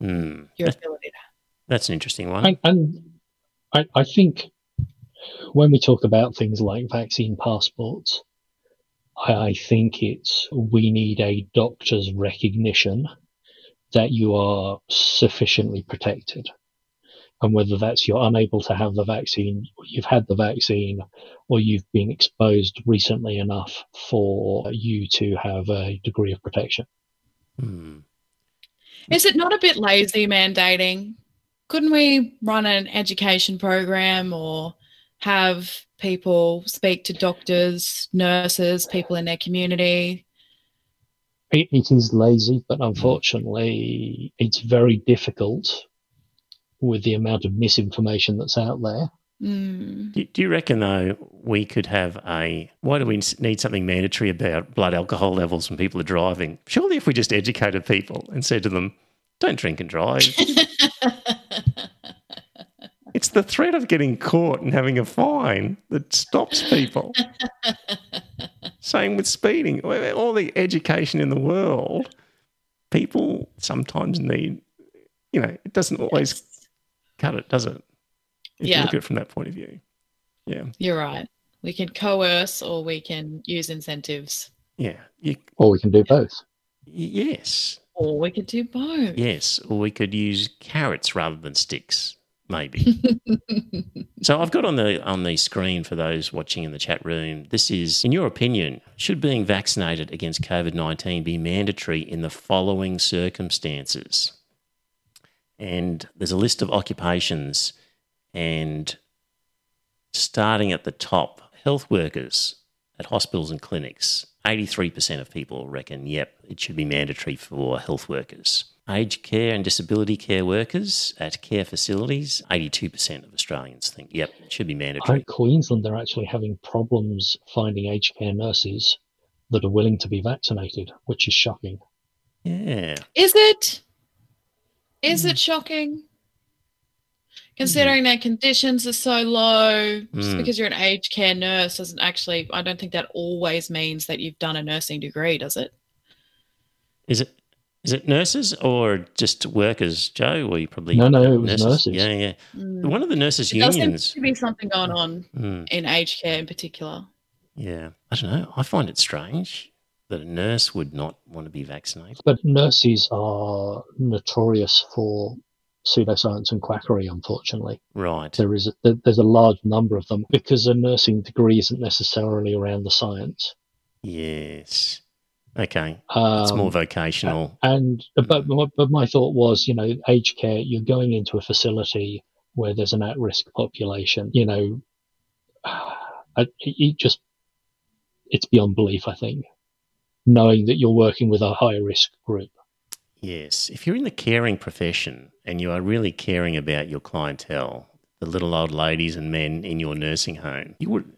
Hmm. your ability to That's an interesting one. And, and I, I think when we talk about things like vaccine passports, I, I think it's we need a doctor's recognition that you are sufficiently protected. And whether that's you're unable to have the vaccine, you've had the vaccine, or you've been exposed recently enough for you to have a degree of protection. Hmm. Is it not a bit lazy mandating? Couldn't we run an education program or have people speak to doctors, nurses, people in their community? It, it is lazy, but unfortunately, it's very difficult with the amount of misinformation that's out there. Mm. Do, do you reckon though we could have a? Why do we need something mandatory about blood alcohol levels when people are driving? Surely, if we just educated people and said to them, "Don't drink and drive," it's the threat of getting caught and having a fine that stops people. Same with speeding. All the education in the world, people sometimes need. You know, it doesn't always cut it, does it? If you Yeah. look at it from that point of view. Yeah. You're right. We can coerce or we can use incentives Yeah. You, Or we can do both. yes. or we could do both. Yes. Or we could use carrots rather than sticks, maybe. so I've got on the on the screen for those watching in the chat room. This is, in your opinion, should being vaccinated against COVID nineteen be mandatory in the following circumstances? And there's a list of occupations, and starting at the top, health workers at hospitals and clinics. 83% of people reckon, yep, it should be mandatory for health workers. Aged care and disability care workers at care facilities, 82% of Australians think, yep, it should be In mandatory. Queensland, they're actually having problems finding aged care nurses that are willing to be vaccinated, which is shocking. Yeah. Is it? Is Mm. it shocking? Considering their conditions are so low, just Mm. because you're an aged care nurse doesn't actually, I don't think that always means that you've done a nursing degree, does it? Is it is it nurses or just workers, Joe? Or you probably No, no, it was nurses. Yeah, yeah. Mm. One of the nurses There does seem unions. to be something going on Mm, in aged care in particular. yeah, I don't know. I find it strange that a nurse would not want to be vaccinated. But nurses are notorious for pseudoscience and quackery, unfortunately. Right. There is a, there's a large number of them because a nursing degree isn't necessarily around the science. Yes. Okay. Um, It's more vocational. And but my- but my thought was, you know, aged care. You're going into a facility where there's an at-risk population. You know, it just it's beyond belief. I think knowing that you're working with a high-risk group. Yes. If you're in the caring profession and you are really caring about your clientele, the little old ladies and men in your nursing home, you would.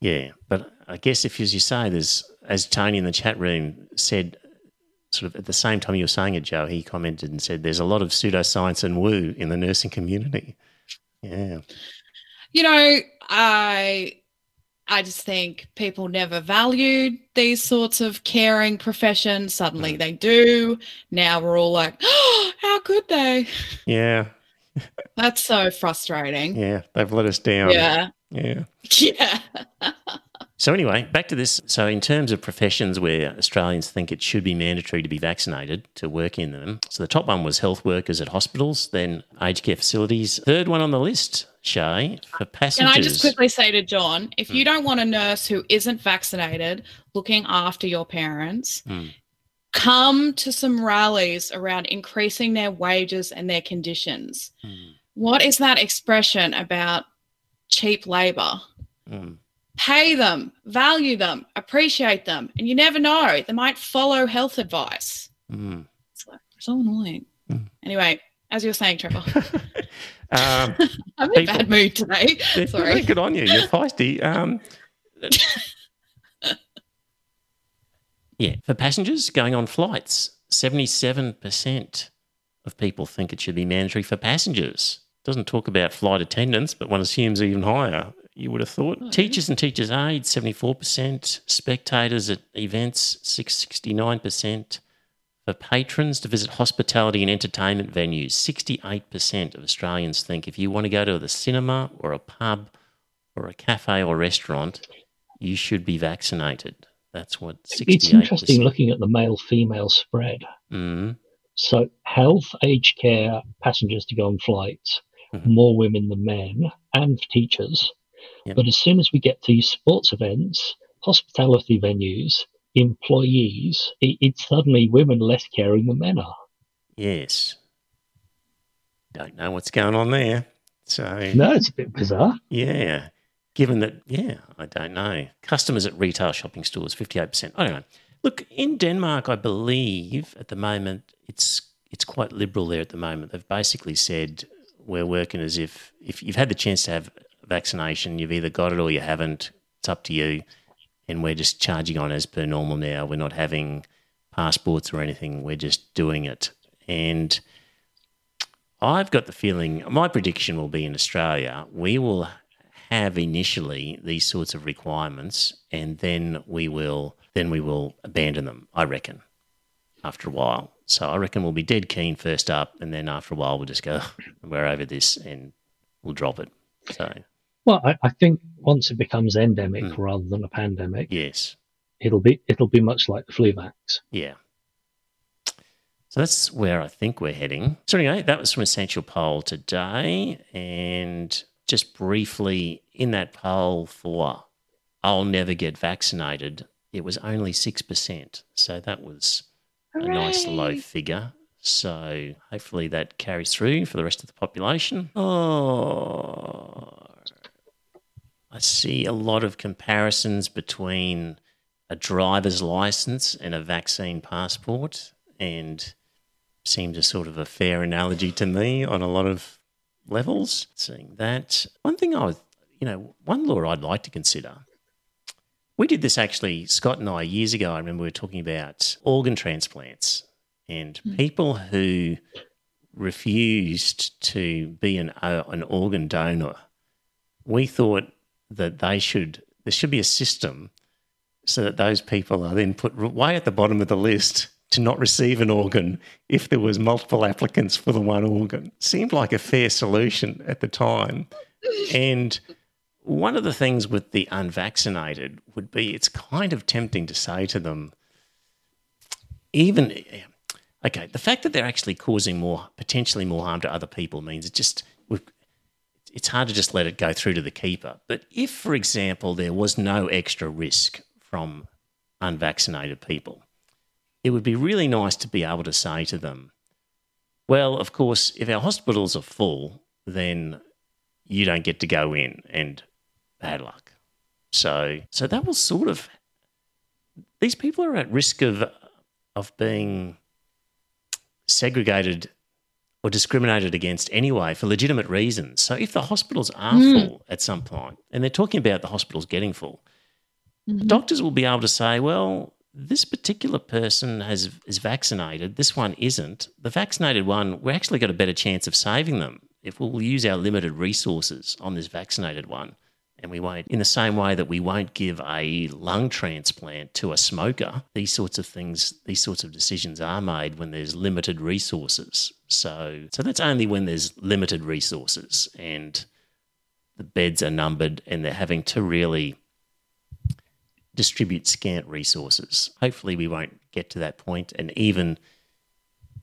Yeah. But I guess if, as you say, there's, as Tony in the chat room said, sort of at the same time you were saying it, Joe, he commented and said there's a lot of pseudoscience and woo in the nursing community. Yeah. You know, I I just think people never valued these sorts of caring professions. Suddenly Mm. they do. Now we're all like, oh, how could they? Yeah. That's so frustrating. Yeah. They've let us down. Yeah. Yeah. Yeah. So, anyway, back to this. So, in terms of professions where Australians think it should be mandatory to be vaccinated to work in them, so the top one was health workers at hospitals, then aged care facilities. Third one on the list, Shae, for passengers. Can I just quickly say to John, if you don't want a nurse who isn't vaccinated looking after your parents, Hmm. come to some rallies around increasing their wages and their conditions. Hmm. What is that expression about cheap labor? Mm. Pay them, value them, appreciate them, and you never know, they might follow health advice. Mm. It's like, so annoying. Hmm. Anyway, as you were saying, Trevor, Um, I'm in a bad mood today. Sorry. Good on you. You're feisty. Um, yeah, for passengers going on flights, 77% of people think it should be mandatory for passengers. Doesn't talk about flight attendants, but one assumes even higher. You would have thought. Oh, yeah. Teachers and teachers' aides, 74%. Spectators at events, 69%. For patrons to visit hospitality and entertainment venues, 68% of Australians think if you want to go to the cinema or a pub or a cafe or restaurant, you should be vaccinated. That's what 68%. It's interesting looking at the male female spread. Mm, So, health, aged care, passengers to go on flights, Mhm. more women than men, and teachers. Yep. But as soon as we get to sports events, hospitality venues, employees, it, it's suddenly women less caring than men are. yes. Don't know what's going on there. So, No, it's a bit bizarre. yeah. Given that, yeah, I don't know. Customers at retail shopping stores, 58%. I don't know. Look, in Denmark, I believe at the moment it's it's quite liberal there at the moment. They've basically said we're working as if if you've had the chance to have vaccination, you've either got it or you haven't. It's up to you. And we're just charging on as per normal now. We're not having passports or anything. We're just doing it. And I've got the feeling my prediction will be in Australia, we will have initially these sorts of requirements and then we will then we will abandon them, I reckon, after a while. So I reckon we'll be dead keen first up and then after a while we'll just go, we're over this and we'll drop it. So Well, I, I think once it becomes endemic Mm. rather than a pandemic, yes. it'll be it'll be much like the flu vax. Yeah. So that's where I think we're heading. So anyway, that was from Essential Poll today. And just briefly, in that poll for I'll never get vaccinated, it was only 6%. So that was a nice low figure. So hopefully that carries through for the rest of the population. Oh, I see a lot of comparisons between a driver's license and a vaccine passport, and seems a sort of a fair analogy to me on a lot of levels. Seeing that, one thing I was, you know, one law I'd like to consider. We did this actually, Scott and I, years ago. I remember we were talking about organ transplants and people who refused to be an, uh, an organ donor. We thought that they should, there should be a system so that those people are then put way at the bottom of the list to not receive an organ if there was multiple applicants for the one organ. Seemed like a fair solution at the time. And one of the things with the unvaccinated would be it's kind of tempting to say to them, even okay, the fact that they're actually causing more potentially more harm to other people means it just it's hard to just let it go through to the keeper. But if, for example, there was no extra risk from unvaccinated people, it would be really nice to be able to say to them, well, of course, if our hospitals are full, then you don't get to go in and bad luck. So so that will sort of these people are at risk of of being segregated or discriminated against anyway for legitimate reasons. So if the hospitals are Mm. full at some point, and they're talking about the hospitals getting full, Mhm. doctors will be able to say, well, this particular person has is vaccinated, this one isn't. The vaccinated one, we're actually got a better chance of saving them if we'll use our limited resources on this vaccinated one. And we won't, in the same way that we won't give a lung transplant to a smoker, these sorts of things, these sorts of decisions are made when there's limited resources. So, so that's only when there's limited resources and the beds are numbered and they're having to really distribute scant resources. Hopefully, we won't get to that point. and even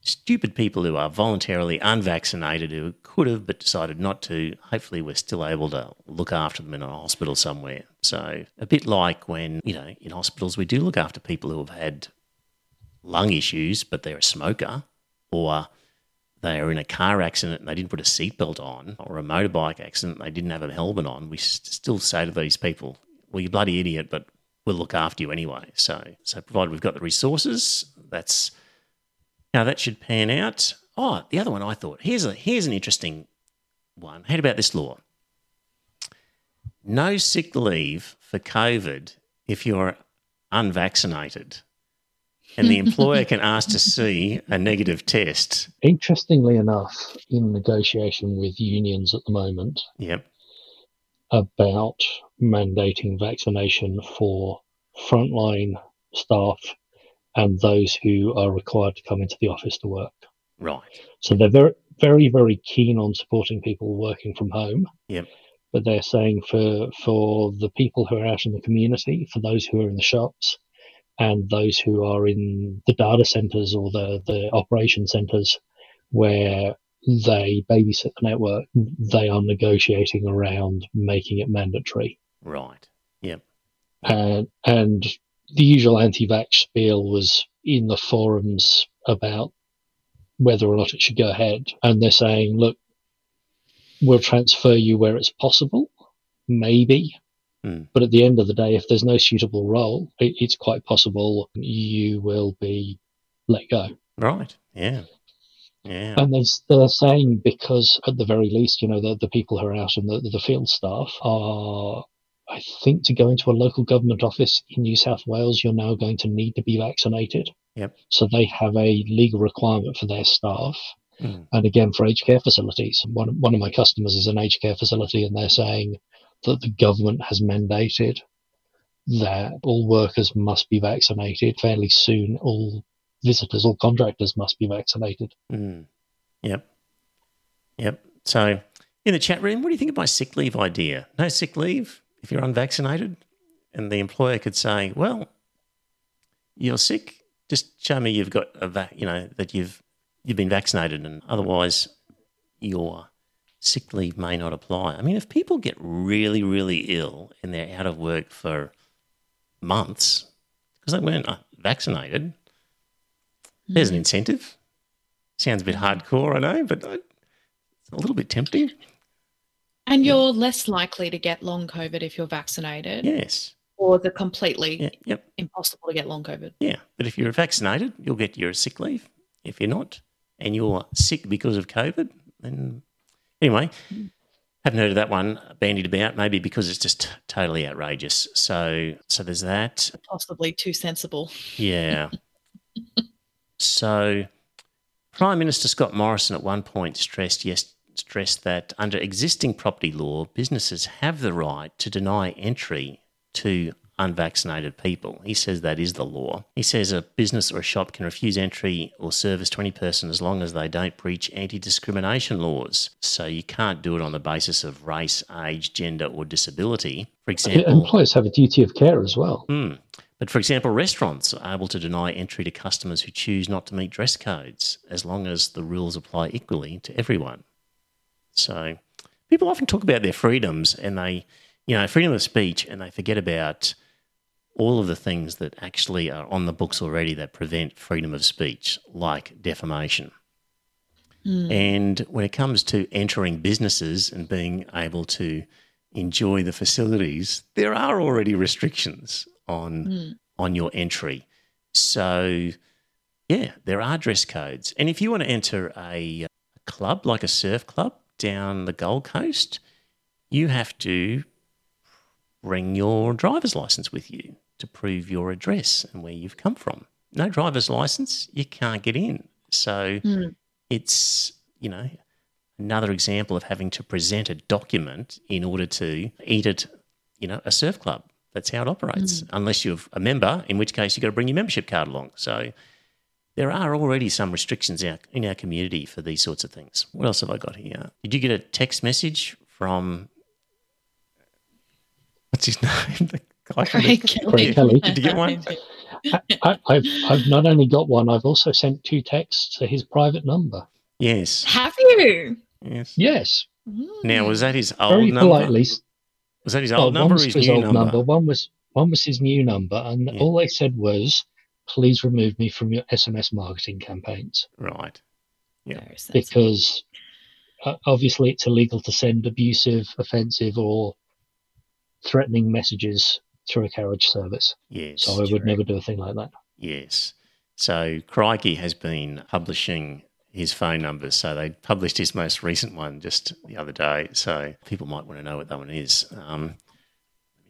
stupid people who are voluntarily unvaccinated who could have but decided not to, hopefully we're still able to look after them in a hospital somewhere. So a bit like when, you know, in hospitals we do look after people who have had lung issues but they're a smoker or they are in a car accident and they didn't put a seatbelt on or a motorbike accident and they didn't have a helmet on, we still say to these people, well, you bloody idiot, but we'll look after you anyway. So, so provided we've got the resources, that's now that should pan out. Oh, the other one I thought here's a here's an interesting one. How about this law? No sick leave for COVID if you're unvaccinated, and the employer can ask to see a negative test. Interestingly enough, in negotiation with unions at the moment, Yep. about mandating vaccination for frontline staff and those who are required to come into the office to work. Right. So they're very, very, very keen on supporting people working from home. Yep. But they're saying for for the people who are out in the community, for those who are in the shops, and those who are in the data centers or the the operation centers, where they babysit the network, they are negotiating around making it mandatory. Right. Yep. And and the usual anti-vax spiel was in the forums about whether or not it should go ahead, and they're saying, look, we'll transfer you where it's possible, maybe. Hmm. But at the end of the day, if there's no suitable role, it, it's quite possible you will be let go. Right. Yeah. Yeah. And they, they're saying because, at the very least, you know, the, the people who are out in the, the field staff are, I think, to go into a local government office in New South Wales, you're now going to need to be vaccinated. Yep. So they have a legal requirement for their staff. Mm. And again, for aged care facilities, one, one of my customers is an aged care facility, and they're saying that the government has mandated that all workers must be vaccinated fairly soon. All visitors, all contractors must be vaccinated. Mm. Yep. Yep. So, in the chat room, what do you think of my sick leave idea? No sick leave if you're unvaccinated? And the employer could say, well, you're sick. Just show me you've got a vac, you know, that you've you've been vaccinated, and otherwise your sick leave may not apply. I mean, if people get really, really ill and they're out of work for months because they weren't uh, vaccinated, there's an incentive. Sounds a bit hardcore, I know, but I- it's a little bit tempting. And you're less likely to get long COVID if you're vaccinated, Yes. or the completely Yeah. Yep. impossible to get long COVID. Yeah. But if you're vaccinated, you'll get your sick leave. If you're not, and you're sick because of COVID, then anyway, hmm. haven't heard of that one bandied about. Maybe because it's just totally outrageous. So, so there's that. Possibly too sensible. Yeah. so, Prime Minister Scott Morrison at one point stressed yes stressed that under existing property law, businesses have the right to deny entry to unvaccinated people. He says that is the law. He says a business or a shop can refuse entry or service to any person as long as they don't breach anti-discrimination laws. So you can't do it on the basis of race, age, gender or disability. For example, Employers have a duty of care as well. Mm. But for example, restaurants are able to deny entry to customers who choose not to meet dress codes as long as the rules apply equally to everyone. So people often talk about their freedoms and they, you know, freedom of speech and they forget about all of the things that actually are on the books already that prevent freedom of speech, like defamation. Hmm. And when it comes to entering businesses and being able to enjoy the facilities, there are already restrictions on hmm. on your entry. So, yeah, there are dress codes. And if you want to enter a, a club like a surf club down the Gold Coast, you have to bring your driver's license with you to prove your address and where you've come from. No driver's license, you can't get in. So hmm. it's, you know, another example of having to present a document in order to eat at, you know, a surf club. That's how it operates. Hmm. Unless you're a member, in which case you've got to bring your membership card along. So there are already some restrictions out in our community for these sorts of things. What else have I got here? Did you get a text message from what's his name? The, Guy from Craig the- Kelly. Craig Kelly. Did you get one? I, I've, I've not only got one, I've also sent two texts to his private number. Yes. Have you? Yes. Yes, mm. Now, was that his old very number? politely. Was that his Oh, old one number or was his his new old number? number. One was one was his new number, and Yeah. all they said was, "Please remove me from your SMS marketing campaigns Right. Yeah. Because uh, obviously it's illegal to send abusive, offensive, or threatening messages through a carriage service. Yes. So I would true. never do a thing like that." Yes. So Crikey has been publishing his phone numbers. So they published his most recent one just the other day. So people might want to know what that one is. Um, let me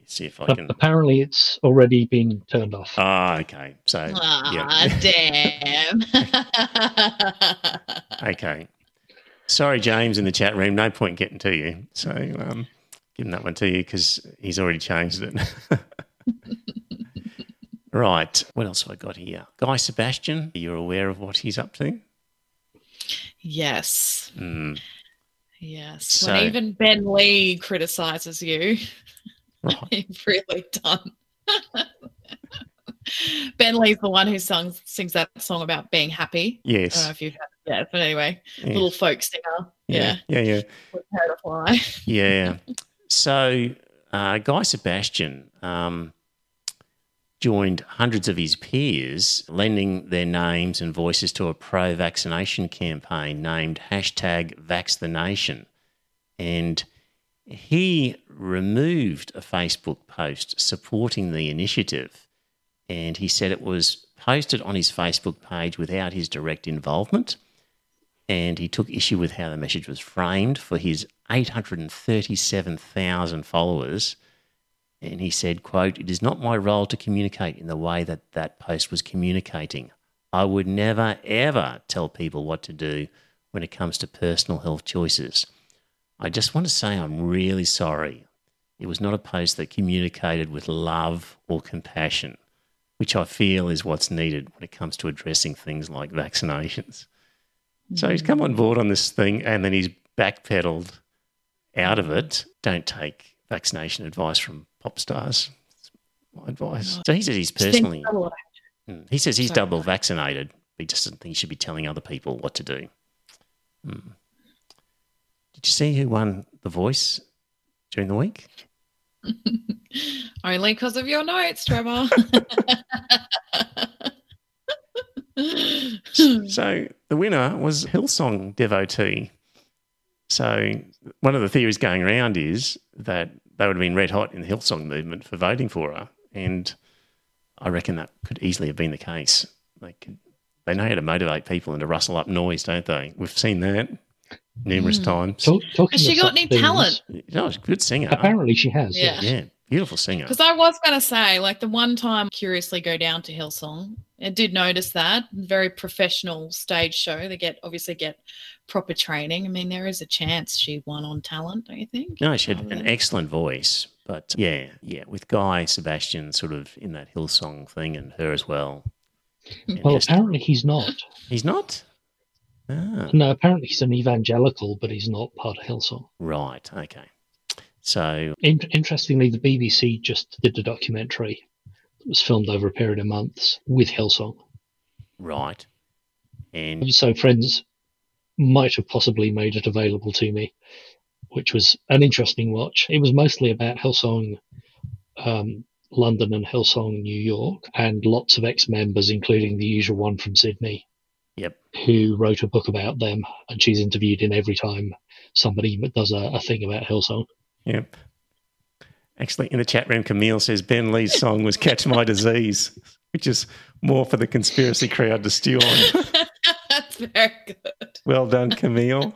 see if I But can. apparently, it's already been turned off. Ah, okay. So Ah, damn. Okay. Sorry, James, in the chat room. No point getting to you. So, um, giving that one to you because he's already changed it. right. What else have I got here? Guy Sebastian. You're aware of what he's up to? yes. Mm, Yes. So- when even Ben Lee criticizes you, right. you've really done. ben Lee's the one who sings that song about being happy. I don't know Yes. if you've heard yeah, but anyway, Yeah. little folk singer. Yeah. Yeah. Yeah. With Her to Fly. Yeah. so, uh, Guy Sebastian um, joined hundreds of his peers, lending their names and voices to a pro vaccination campaign named hashtag VaxTheNation. And he removed a Facebook post supporting the initiative. And he said it was posted on his Facebook page without his direct involvement and he took issue with how the message was framed for his 837,000 followers. And he said, quote, it is not my role to communicate in the way that that post was communicating. I would never, ever tell people what to do when it comes to personal health choices. I just want to say I'm really sorry. It was not a post that communicated with love or compassion, which I feel is what's needed when it comes to addressing things like vaccinations. So he's come on board on this thing and then he's backpedaled out of it. Don't take vaccination advice from pop stars. That's my advice. So he says he's personally, Mm. he says he's double vaccinated. But he just doesn't think he should be telling other people what to do. Mm. Did you see who won The Voice during the week? Only because of your notes, Trevor. So the winner was Hillsong devotee. So one of the theories going around is that they would have been red hot in the Hillsong movement for voting for her, and I reckon that could easily have been the case. They could, they know how to motivate people and to rustle up noise, don't they? We've seen that numerous Mm. times. Talk, Has she got any things, talent? No, she's a good singer. Apparently, she has. Yeah. yes. Yeah, beautiful singer. Because I was going to say, like the one time curiously go down to Hillsong, I did notice that very professional stage show. They get obviously get proper training. I mean, there is a chance she won on talent. Don't you think? No, she had Rather an than- excellent voice, but yeah, yeah, with Guy Sebastian sort of in that Hillsong thing and her as well. Well, just- apparently he's not. he's not. Ah, No, apparently he's an evangelical, but he's not part of Hillsong. right. Okay. So In- interestingly, the BBC just did a documentary that was filmed over a period of months with Hillsong. right, and So friends might have possibly made it available to me, which was an interesting watch. It was mostly about Hillsong um, London and Hillsong New York, and lots of ex-members, including the usual one from Sydney, yep, who wrote a book about them, and she's interviewed in every time somebody does a, a thing about Hillsong. yep. Actually, in the chat room, Camille says Ben Lee's song was "Catch My Disease," which is more for the conspiracy crowd to stew on. That's very good. well done, Camille.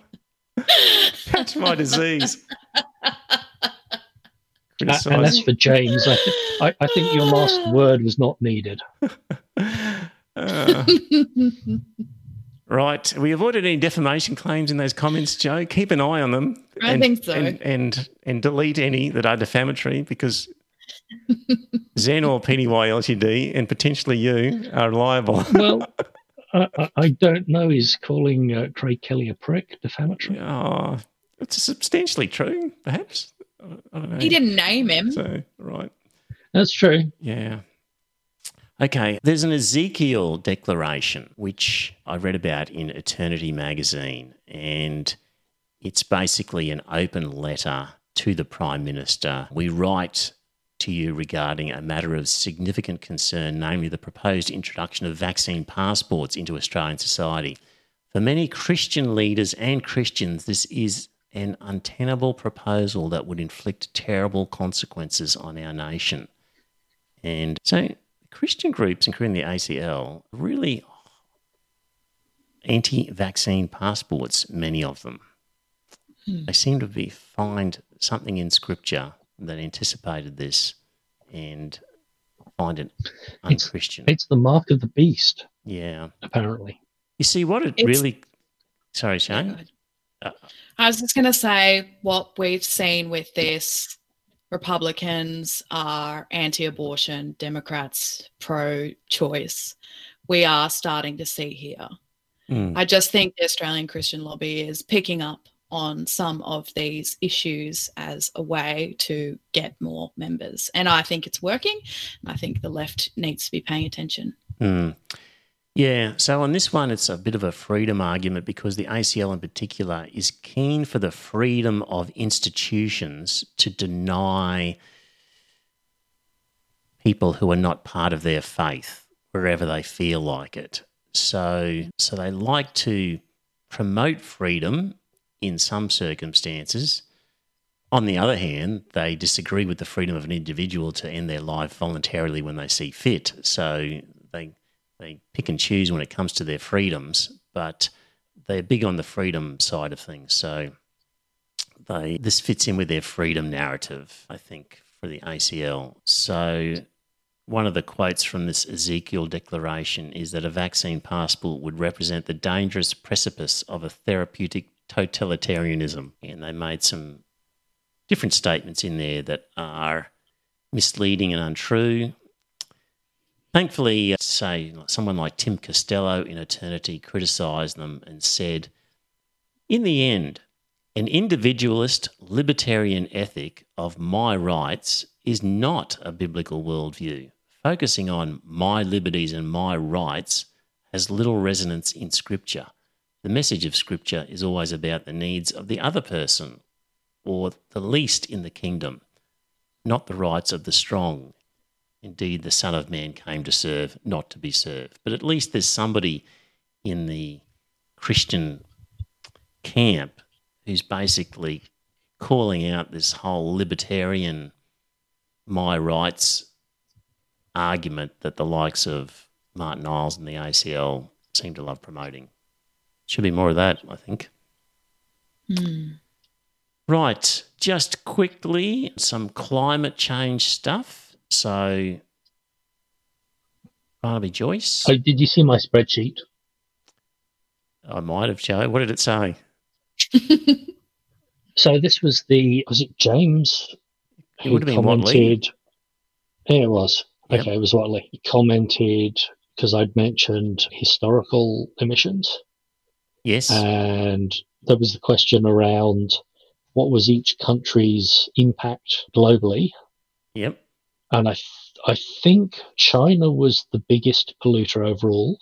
Catch my disease. A- And Criticise- that's for James. I, th- I, I think your last word was not needed. Uh, right. We avoided any defamation claims in those comments, Joe. Keep an eye on them. I and, think so. And, and and delete any that are defamatory because Zen or PDY LTD and potentially you are liable. Well, I, I- I don't know. Is calling uh, Craig Kelly a prick defamatory? oh, it's substantially true, perhaps. I don't know. he didn't name him. So, right. That's true. Yeah. Okay, there's an Ezekiel declaration which I read about in Eternity magazine, and it's basically an open letter to the Prime Minister. We write to you regarding a matter of significant concern, namely the proposed introduction of vaccine passports into Australian society. For many Christian leaders and Christians, this is an untenable proposal that would inflict terrible consequences on our nation. And so, Christian groups, including the ACL, really anti vaccine passports, many of them. Hmm. They seem to be find something in scripture that anticipated this and find it unchristian. It's the mark of the beast, yeah. apparently. You see what it It's- really. Sorry, Yeah, Shane. Uh, I was just going to say what we've seen with this Republicans are anti abortion, Democrats pro choice. We are starting to see here. Mm, I just think the Australian Christian lobby is picking up on some of these issues as a way to get more members. And I think it's working. I think the left needs to be paying attention. mm. Yeah. So on this one, it's a bit of a freedom argument because the ACL in particular is keen for the freedom of institutions to deny people who are not part of their faith wherever they feel like it. So, so they like to promote freedom in some circumstances. On the other hand, they disagree with the freedom of an individual to end their life voluntarily when they see fit. So they they pick and choose when it comes to their freedoms, but they're big on the freedom side of things. So they this fits in with their freedom narrative, I think, for the ACL. So one of the quotes from this Ezekiel declaration is that a vaccine passport would represent the dangerous precipice of a therapeutic totalitarianism. And they made some different statements in there that are misleading and untrue. Thankfully, uh, say someone like Tim Costello in Eternity criticised them and said, in the end, an individualist libertarian ethic of my rights is not a biblical worldview. Focusing on my liberties and my rights has little resonance in Scripture. The message of Scripture is always about the needs of the other person or the least in the kingdom, not the rights of the strong. Indeed, the Son of Man came to serve, not to be served. But at least there's somebody in the Christian camp who's basically calling out this whole libertarian my rights argument that the likes of Martyn Iles and the ACL seem to love promoting. Should be more of that, I think. Hmm. Right, just quickly, some climate change stuff. So, Barnaby Joyce, Oh, did you see my spreadsheet? I might have, Joe. What did it say? So this was the was it James It would have been Watley. commented? Yeah, it was. Yep. Okay, it was Watley. He commented because I'd mentioned historical emissions, Yes. and there was the question around what was each country's impact globally, yep. And I th- I think China was the biggest polluter overall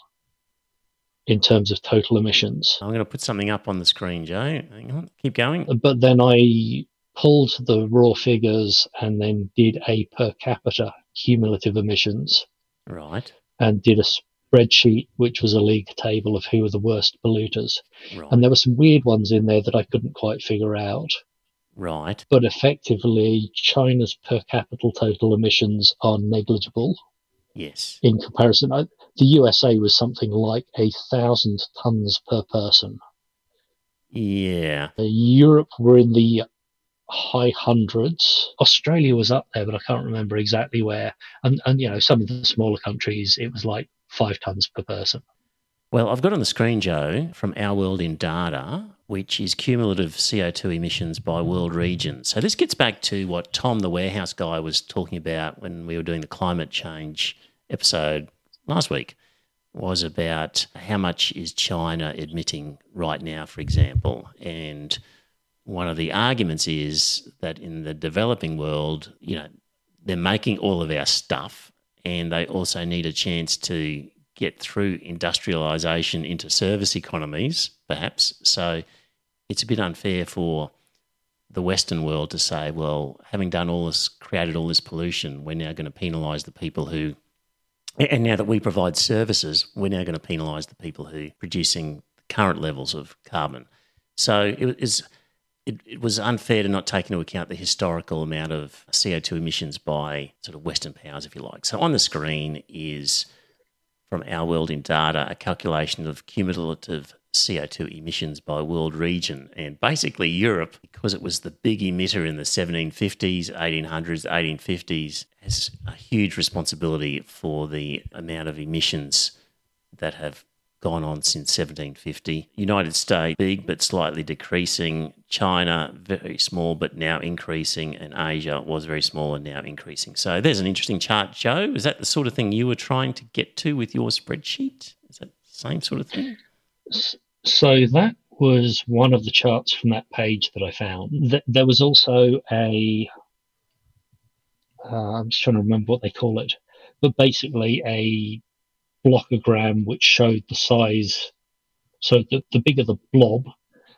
in terms of total emissions. I'm going to put something up on the screen, Joe. Hang on. Keep going. But then I pulled the raw figures and then did a per capita cumulative emissions Right. and did a spreadsheet which was a league table of who were the worst polluters. Right. And there were some weird ones in there that I couldn't quite figure out. Right. But effectively, China's per capita total emissions are negligible Yes. in comparison. The USA was something like a thousand tons per person. Yeah. Europe were in the high hundreds. Australia was up there, but I can't remember exactly where. And and you know, some of the smaller countries, it was like five tons per person. Well, I've got on the screen, Joe, from Our World in Data, which is cumulative CO2 emissions by world region. So this gets back to what Tom, the warehouse guy, was talking about when we were doing the climate change episode last week, was about how much is China admitting right now, for example. And one of the arguments is that in the developing world, you know, they're making all of our stuff and they also need a chance to get through industrialization into service economies, perhaps. So it's a bit unfair for the Western world to say, well, having done all this, created all this pollution, we're now going to penalise the people who, and now that we provide services, we're now going to penalise the people who are producing current levels of carbon. So it is. It, it was unfair to not take into account the historical amount of CO2 emissions by sort of Western powers, if you like. So on the screen is from Our World in Data, a calculation of cumulative CO2 emissions by world region. And basically, Europe, because it was the big emitter in the 1750s, 1800s, 1850s, has a huge responsibility for the amount of emissions that have gone on since 1750. United States, big but slightly decreasing. China, very small but now increasing. And Asia was very small and now increasing. So there's an interesting chart, Joe. Is that the sort of thing you were trying to get to with your spreadsheet? Is that the same sort of thing? So that was one of the charts from that page that I found. There was also a, am uh, just trying to remember what they call it, but basically a blockogram which showed the size. So the, the bigger the blob,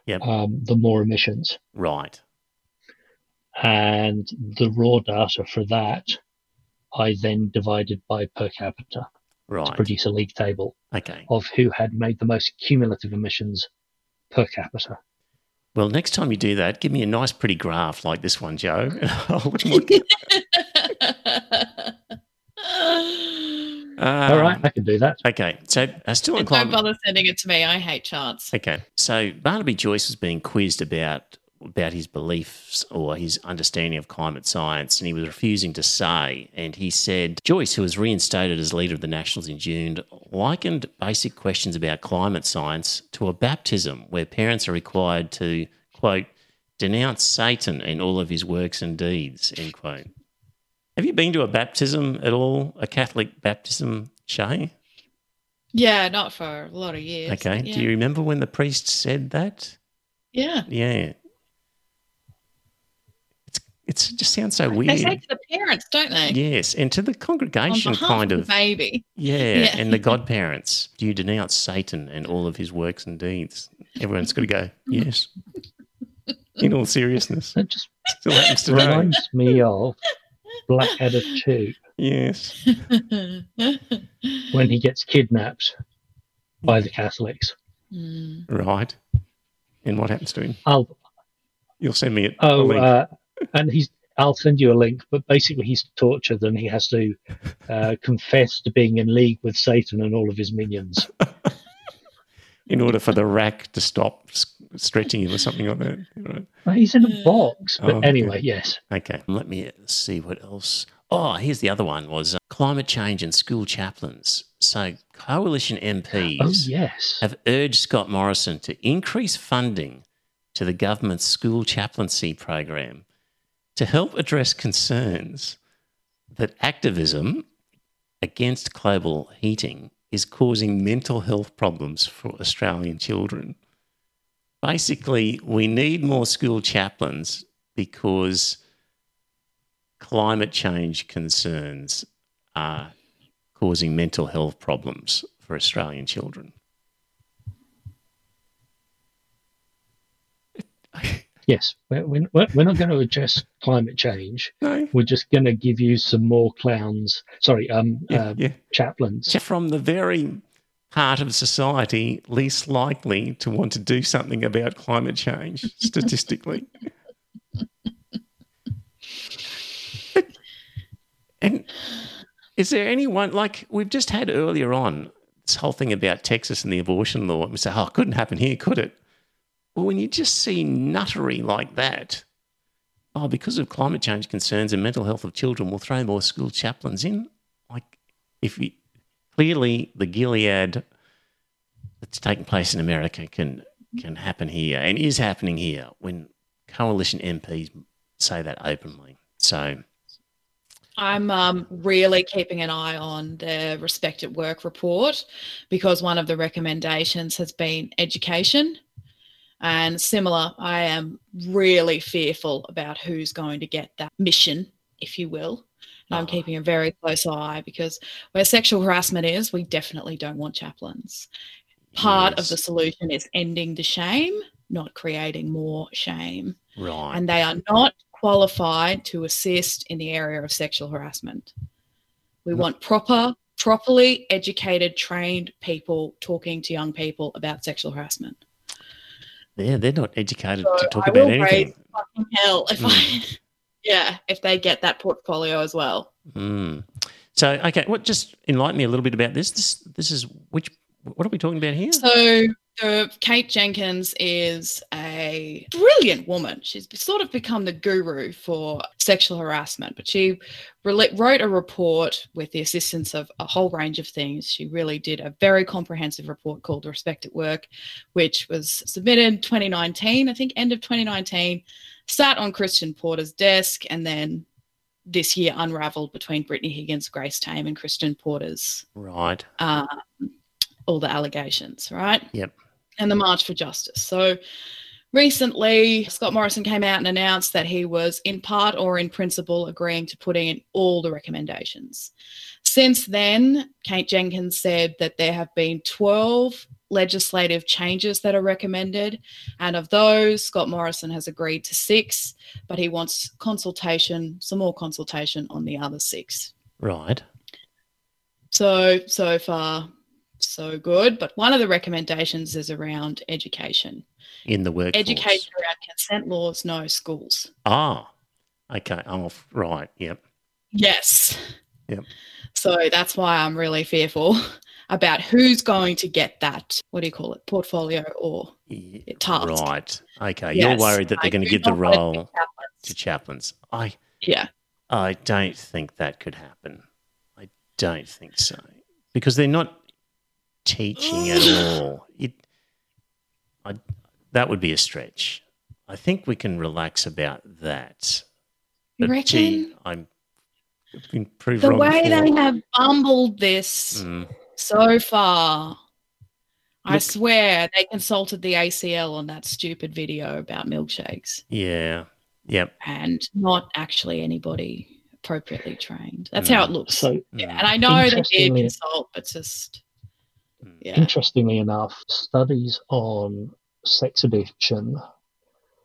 yep. um, the more emissions. Right. And the raw data for that, I then divided by per capita right. to produce a league table okay. of who had made the most cumulative emissions per capita. Well, next time you do that, give me a nice, pretty graph like this one, Joe. Um, All right, I can do that. Okay, so uh, still on climate. Don't bother sending it to me. I hate charts. Okay, so Barnaby Joyce was being quizzed about about his beliefs or his understanding of climate science, and he was refusing to say. And he said Joyce, who was reinstated as leader of the Nationals in June, likened basic questions about climate science to a baptism where parents are required to quote denounce Satan and all of his works and deeds. End quote. Have you been to a baptism at all? A Catholic baptism, Shae? Yeah, not for a lot of years. Okay. Yeah. Do you remember when the priest said that? Yeah. Yeah. It's it's it just sounds so weird. They say to the parents, don't they? Yes, and to the congregation, kind of, of baby. Yeah, yeah, and the godparents. Do you denounce Satan and all of his works and deeds? Everyone's got to go. Yes. In all seriousness, it just still happens to reminds me of Blackadder 2. Yes. when he gets kidnapped by the Catholics. Mm. Right. And what happens to him? I'll, You'll send me it. Oh, uh, and he's. I'll send you a link, but basically he's tortured and he has to uh, confess to being in league with Satan and all of his minions. In order for the rack to stop stretching him or something like that. Right. Well, he's in a box. But oh, anyway, yes. Okay. Let me see what else. Oh, here's the other one was uh, climate change and school chaplains. So coalition MPs oh, yes. have urged Scott Morrison to increase funding to the government's school chaplaincy program to help address concerns that activism against global heating is causing mental health problems for Australian children. Basically, we need more school chaplains because climate change concerns are causing mental health problems for Australian children. Yes, we're, we're not going to address climate change. No. We're just going to give you some more clowns. Sorry, um, yeah, uh, yeah. chaplains. From the very heart of society, least likely to want to do something about climate change statistically. and is there anyone like we've just had earlier on this whole thing about Texas and the abortion law? And we say, oh, it couldn't happen here, could it? Well, when you just see nuttery like that, oh, because of climate change concerns and mental health of children, we'll throw more school chaplains in. Like, if we clearly the Gilead that's taking place in America can can happen here and is happening here when coalition MPs say that openly. So. I'm um, really keeping an eye on the Respect at Work report because one of the recommendations has been education and similar, I am really fearful about who's going to get that mission, if you will, And I'm Ah. keeping a very close eye because where sexual harassment is, we definitely don't want chaplains. Part of the solution is ending the shame, not creating more shame. right. And they are not qualified to assist in the area of sexual harassment. We No. want proper, properly educated, trained people talking to young people about sexual harassment. Yeah, they're not educated So to talk I about will anything. fucking hell if I, yeah, if they get that portfolio as well. Mm. So, okay, what just enlighten me a little bit about this? This this is which what are we talking about here? So, uh, Kate Jenkins is a brilliant woman. She's sort of become the guru for sexual harassment, but she wrote a report with the assistance of a whole range of things. She really did a very comprehensive report called Respect at Work, which was submitted 2019, I think, end of 2019, sat on Christian Porter's desk, and then this year unraveled between Brittany Higgins, Grace Tame, and Christian Porter's right. um, all the allegations, right? Yep. And the March for Justice. So recently, Scott Morrison came out and announced that he was, in part or in principle, agreeing to putting in all the recommendations. Since then, Kate Jenkins said that there have been 12 legislative changes that are recommended. And of those, Scott Morrison has agreed to six, but he wants consultation, some more consultation on the other six. Right. So, so far, so good. But one of the recommendations is around education. In the workforce. Education around consent laws, no schools. Ah. Okay. I'm. Right. Yep. Yes. Yep. So that's why I'm really fearful about who's going to get that, what do you call it, portfolio or Y- tasked. Right. Okay. Yes, You're worried that they're going to give the to role chaplains. to chaplains. I Yeah. I don't think that could happen. I don't think so because they're not teaching at all. It, I, that would be a stretch. I think we can relax about that. You But gee, reckon? I'm been proved The wrong way before. they have bumbled this Mm, so far. I swear they consulted the ACL on that stupid video about milkshakes. yeah. Yep. and not actually anybody appropriately trained. That's how it looks. So, yeah, Mm, and I know they did consult, but just mm. Yeah, interestingly enough, studies on sex addiction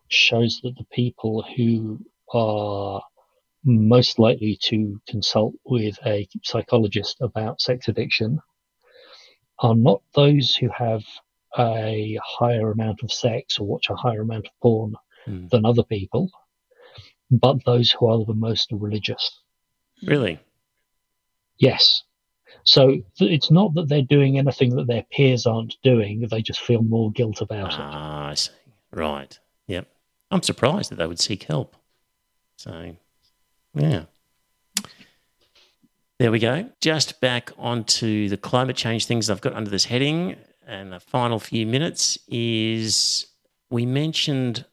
shows that the people who are most likely to consult with a psychologist about sex addiction are not those who have a higher amount of sex or watch a higher amount of porn Mm. than other people, but those who are the most religious. Really? Yes. So it's not that they're doing anything that their peers aren't doing, they just feel more guilt about it. Ah, I see. Right. Yep. I'm surprised that they would seek help. So, yeah. There we go. Just back onto the climate change things I've got under this heading. And the final few minutes is we mentioned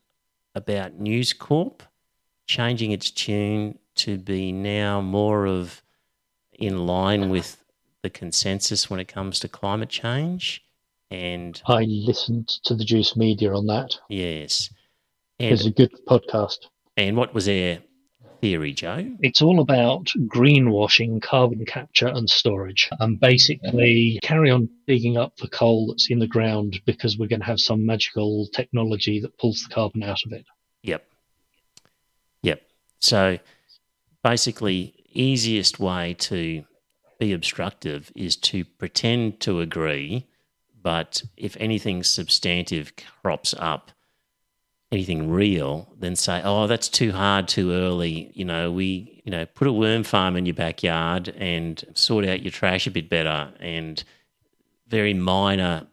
about News Corp changing its tune to be now more of in line with the consensus when it comes to climate change. And I listened to the Juice Media on that. Yes. It's And, a good podcast. and what was their theory, Joe? It's all about greenwashing carbon capture and storage and basically carry on digging up the coal that's in the ground because we're going to have some magical technology that pulls the carbon out of it. Yep. Yep. So basically, easiest way to be obstructive is to pretend to agree, but if anything substantive crops up, anything real, then say, "Oh, that's too hard, too early." You know, we, you know, put a worm farm in your backyard and sort out your trash a bit better, and very minor,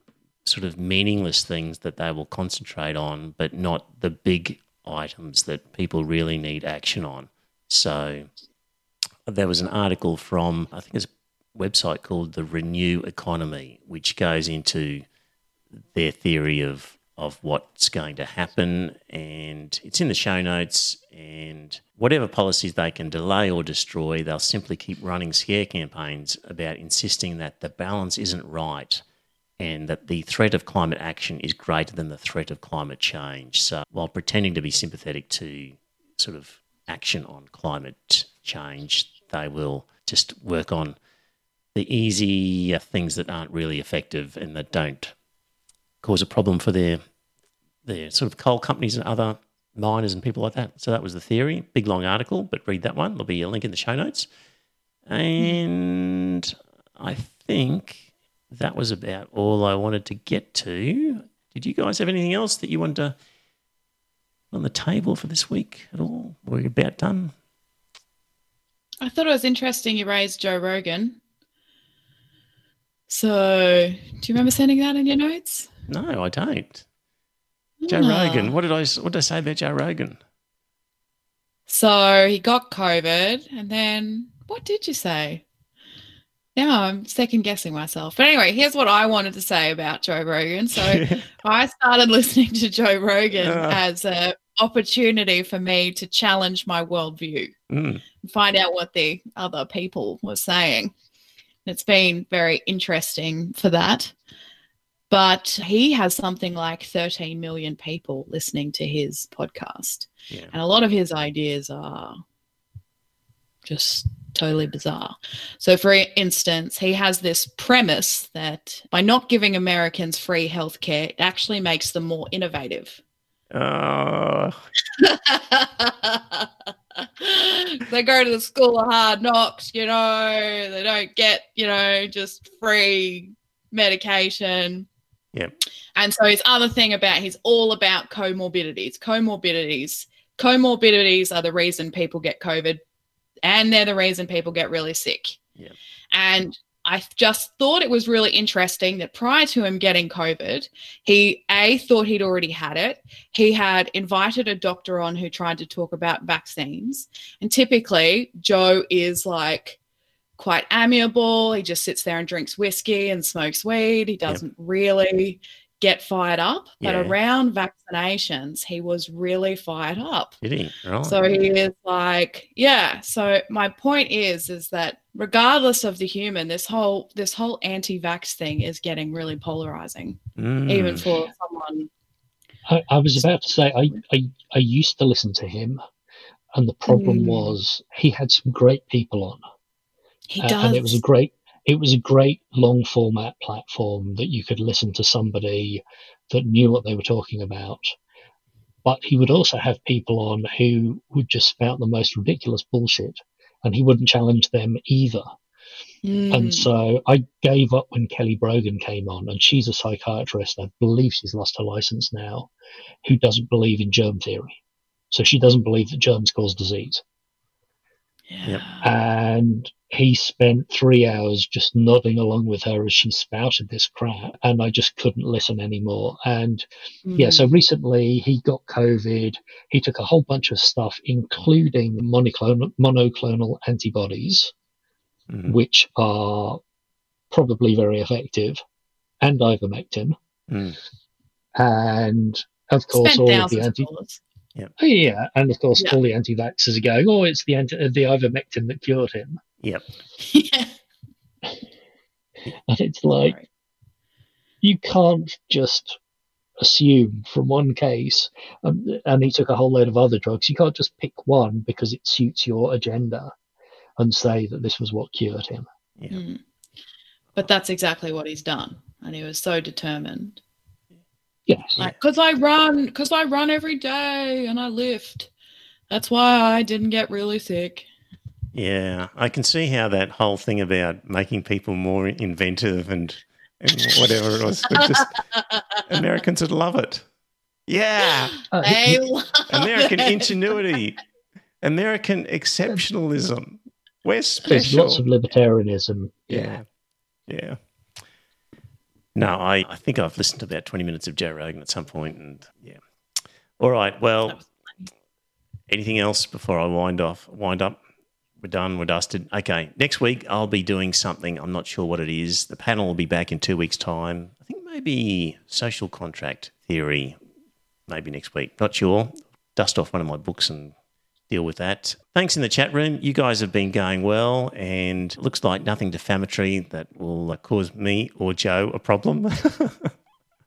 sort of meaningless things that they will concentrate on, but not the big items that people really need action on. So there was an article from I think it's website called the Renew Economy, which goes into their theory of of what's going to happen, and it's in the show notes. And whatever policies they can delay or destroy, they'll simply keep running scare campaigns about insisting that the balance isn't right and that the threat of climate action is greater than the threat of climate change. So while pretending to be sympathetic to sort of action on climate change, they will just work on the easy uh, things that aren't really effective and that don't cause a problem for their their sort of coal companies and other miners and people like that. So that was the theory. Big long article, but read that one. There'll be a link in the show notes. And I think that was about all I wanted to get to. Did you guys have anything else that you wanted to on the table for this week at all? Were you about done? I thought it was interesting you raised Joe Rogan. So, do you remember sending that in your notes? No, I don't. Joe Ah. Rogan. What did I what did I say about Joe Rogan? So he got COVID, and then what did you say? Now I'm second guessing myself. But anyway, here's what I wanted to say about Joe Rogan. So I started listening to Joe Rogan Ah. as an opportunity for me to challenge my worldview Mm, and find out what the other people were saying. It's been very interesting for that. But he has something like 13 million people listening to his podcast. yeah. And a lot of his ideas are just totally bizarre. So, for instance, he has this premise that by not giving Americans free healthcare, it actually makes them more innovative. Oh, they go to the school of hard knocks, you know, they don't get, you know, just free medication. Yeah. And so his other thing about he's all about comorbidities. Comorbidities. Comorbidities are the reason people get COVID and they're the reason people get really sick. Yep. And I just thought it was really interesting that prior to him getting COVID, he A thought he'd already had it. He had invited a doctor on who tried to talk about vaccines. And typically, Joe is like quite amiable. He just sits there and drinks whiskey and smokes weed. He doesn't really get fired up. But Yeah. around vaccinations, he was really fired up. did he? Right. So he is like, yeah. So my point is, is that regardless of the human, this whole this whole anti-vax thing is getting really polarizing, Mm, even for someone. I, I was about to say I, I I used to listen to him, and the problem Mm. was he had some great people on, He uh, does. and it was a great it was a great long format platform that you could listen to somebody that knew what they were talking about. But he would also have people on who would just spout the most ridiculous bullshit, and he wouldn't challenge them either. Mm. And so I gave up when Kelly Brogan came on, and she's a psychiatrist. I believe she's lost her license now, who doesn't believe in germ theory. So she doesn't believe that germs cause disease. Yep. And he spent three hours just nodding along with her as she spouted this crap, and I just couldn't listen anymore. And yeah, so Mm. recently he got COVID. He took a whole bunch of stuff, including monoclonal, monoclonal antibodies mm, which are probably very effective, and ivermectin, mm. and of course spent all of the thousands of anti. dollars. Oh, yeah, and of course Yeah. all the anti-vaxxers are going, oh, it's the anti- uh, the ivermectin that cured him, Yep. yeah. and it's like Right. you can't just assume from one case, um, and he took a whole load of other drugs. You can't just pick one because it suits your agenda and say that this was what cured him. Yeah. Mm. But that's exactly what he's done, and he was so determined. Yes. Like, cause I run, cause I run every day and I lift. That's why I didn't get really sick. Yeah, I can see how that whole thing about making people more inventive and, and whatever it was, but just Americans would love it. Yeah, Uh, They love American it. ingenuity, American exceptionalism. We're there's lots of libertarianism. yeah, yeah. No, I, I think I've listened to about 20 minutes of Joe Rogan at some point, and yeah. All right, well, anything else before I wind off? Wind up. We're done. We're dusted. Okay. Next week I'll be doing something. I'm not sure what it is. The panel will be back in two weeks' time. I think maybe social contract theory. Maybe next week. Not sure. Dust off one of my books and deal with that. Thanks in the chat room. You guys have been going well, and looks like nothing defamatory that will uh, cause me or Joe a problem.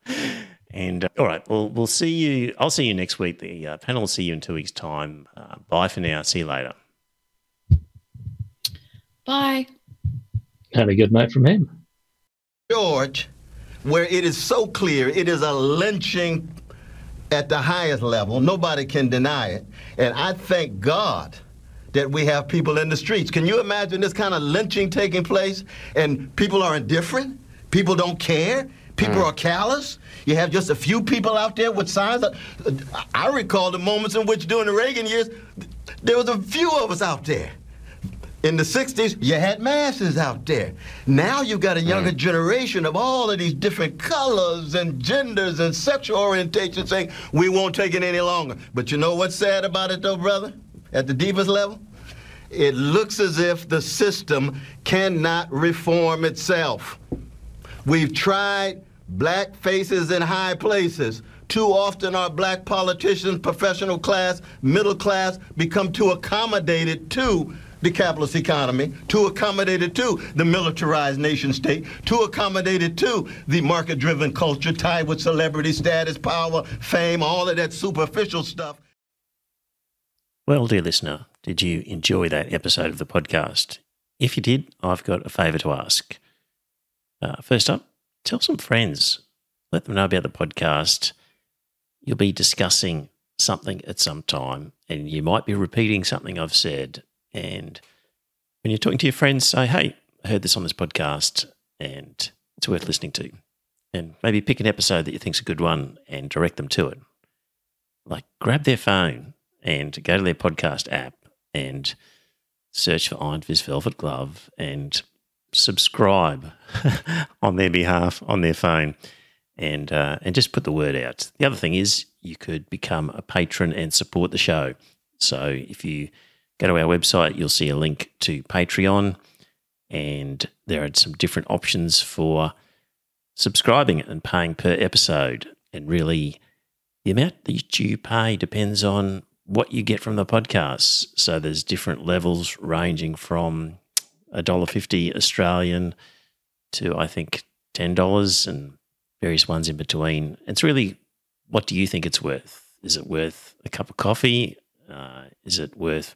and uh, all right, well, we'll see you. I'll see you next week. The uh, panel will see you in two weeks' time. Uh, bye for now. See you later. Bye. And a good night from him. George, where it is so clear it is a lynching at the highest level. Nobody can deny it. And I thank God that we have people in the streets. Can you imagine this kind of lynching taking place and people are indifferent? People don't care? People mm. are callous? You have just a few people out there with signs. I recall the moments in which during the Reagan years, there was a few of us out there. In the 60s, you had masses out there. Now you've got a younger mm. generation of all of these different colors and genders and sexual orientations saying, we won't take it any longer. But you know what's sad about it, though, brother? At the deepest level? It looks as if the system cannot reform itself. We've tried black faces in high places. Too often, our black politicians, professional class, middle class, become too accommodated to the capitalist economy, too accommodated to the militarized nation state, too accommodated to the market driven culture tied with celebrity status, power, fame, all of that superficial stuff. Well, dear listener, did you enjoy that episode of the podcast? If you did, I've got a favour to ask. Uh, first up, tell some friends, let them know about the podcast. You'll be discussing something at some time, and you might be repeating something I've said. And when you're talking to your friends, say, hey, I heard this on this podcast and it's worth listening to. And maybe pick an episode that you think's a good one and direct them to it. Like grab their phone and go to their podcast app and search for Iron Fist Velvet Glove and subscribe on their behalf on their phone and uh, and just put the word out. The other thing is you could become a patron and support the show. So if you go to our website, you'll see a link to Patreon, and there are some different options for subscribing and paying per episode. And really, the amount that you pay depends on what you get from the podcast. So there's different levels ranging from a dollar fifty Australian to I think ten dollars and various ones in between. It's really what do you think it's worth? Is it worth a cup of coffee? Uh, is it worth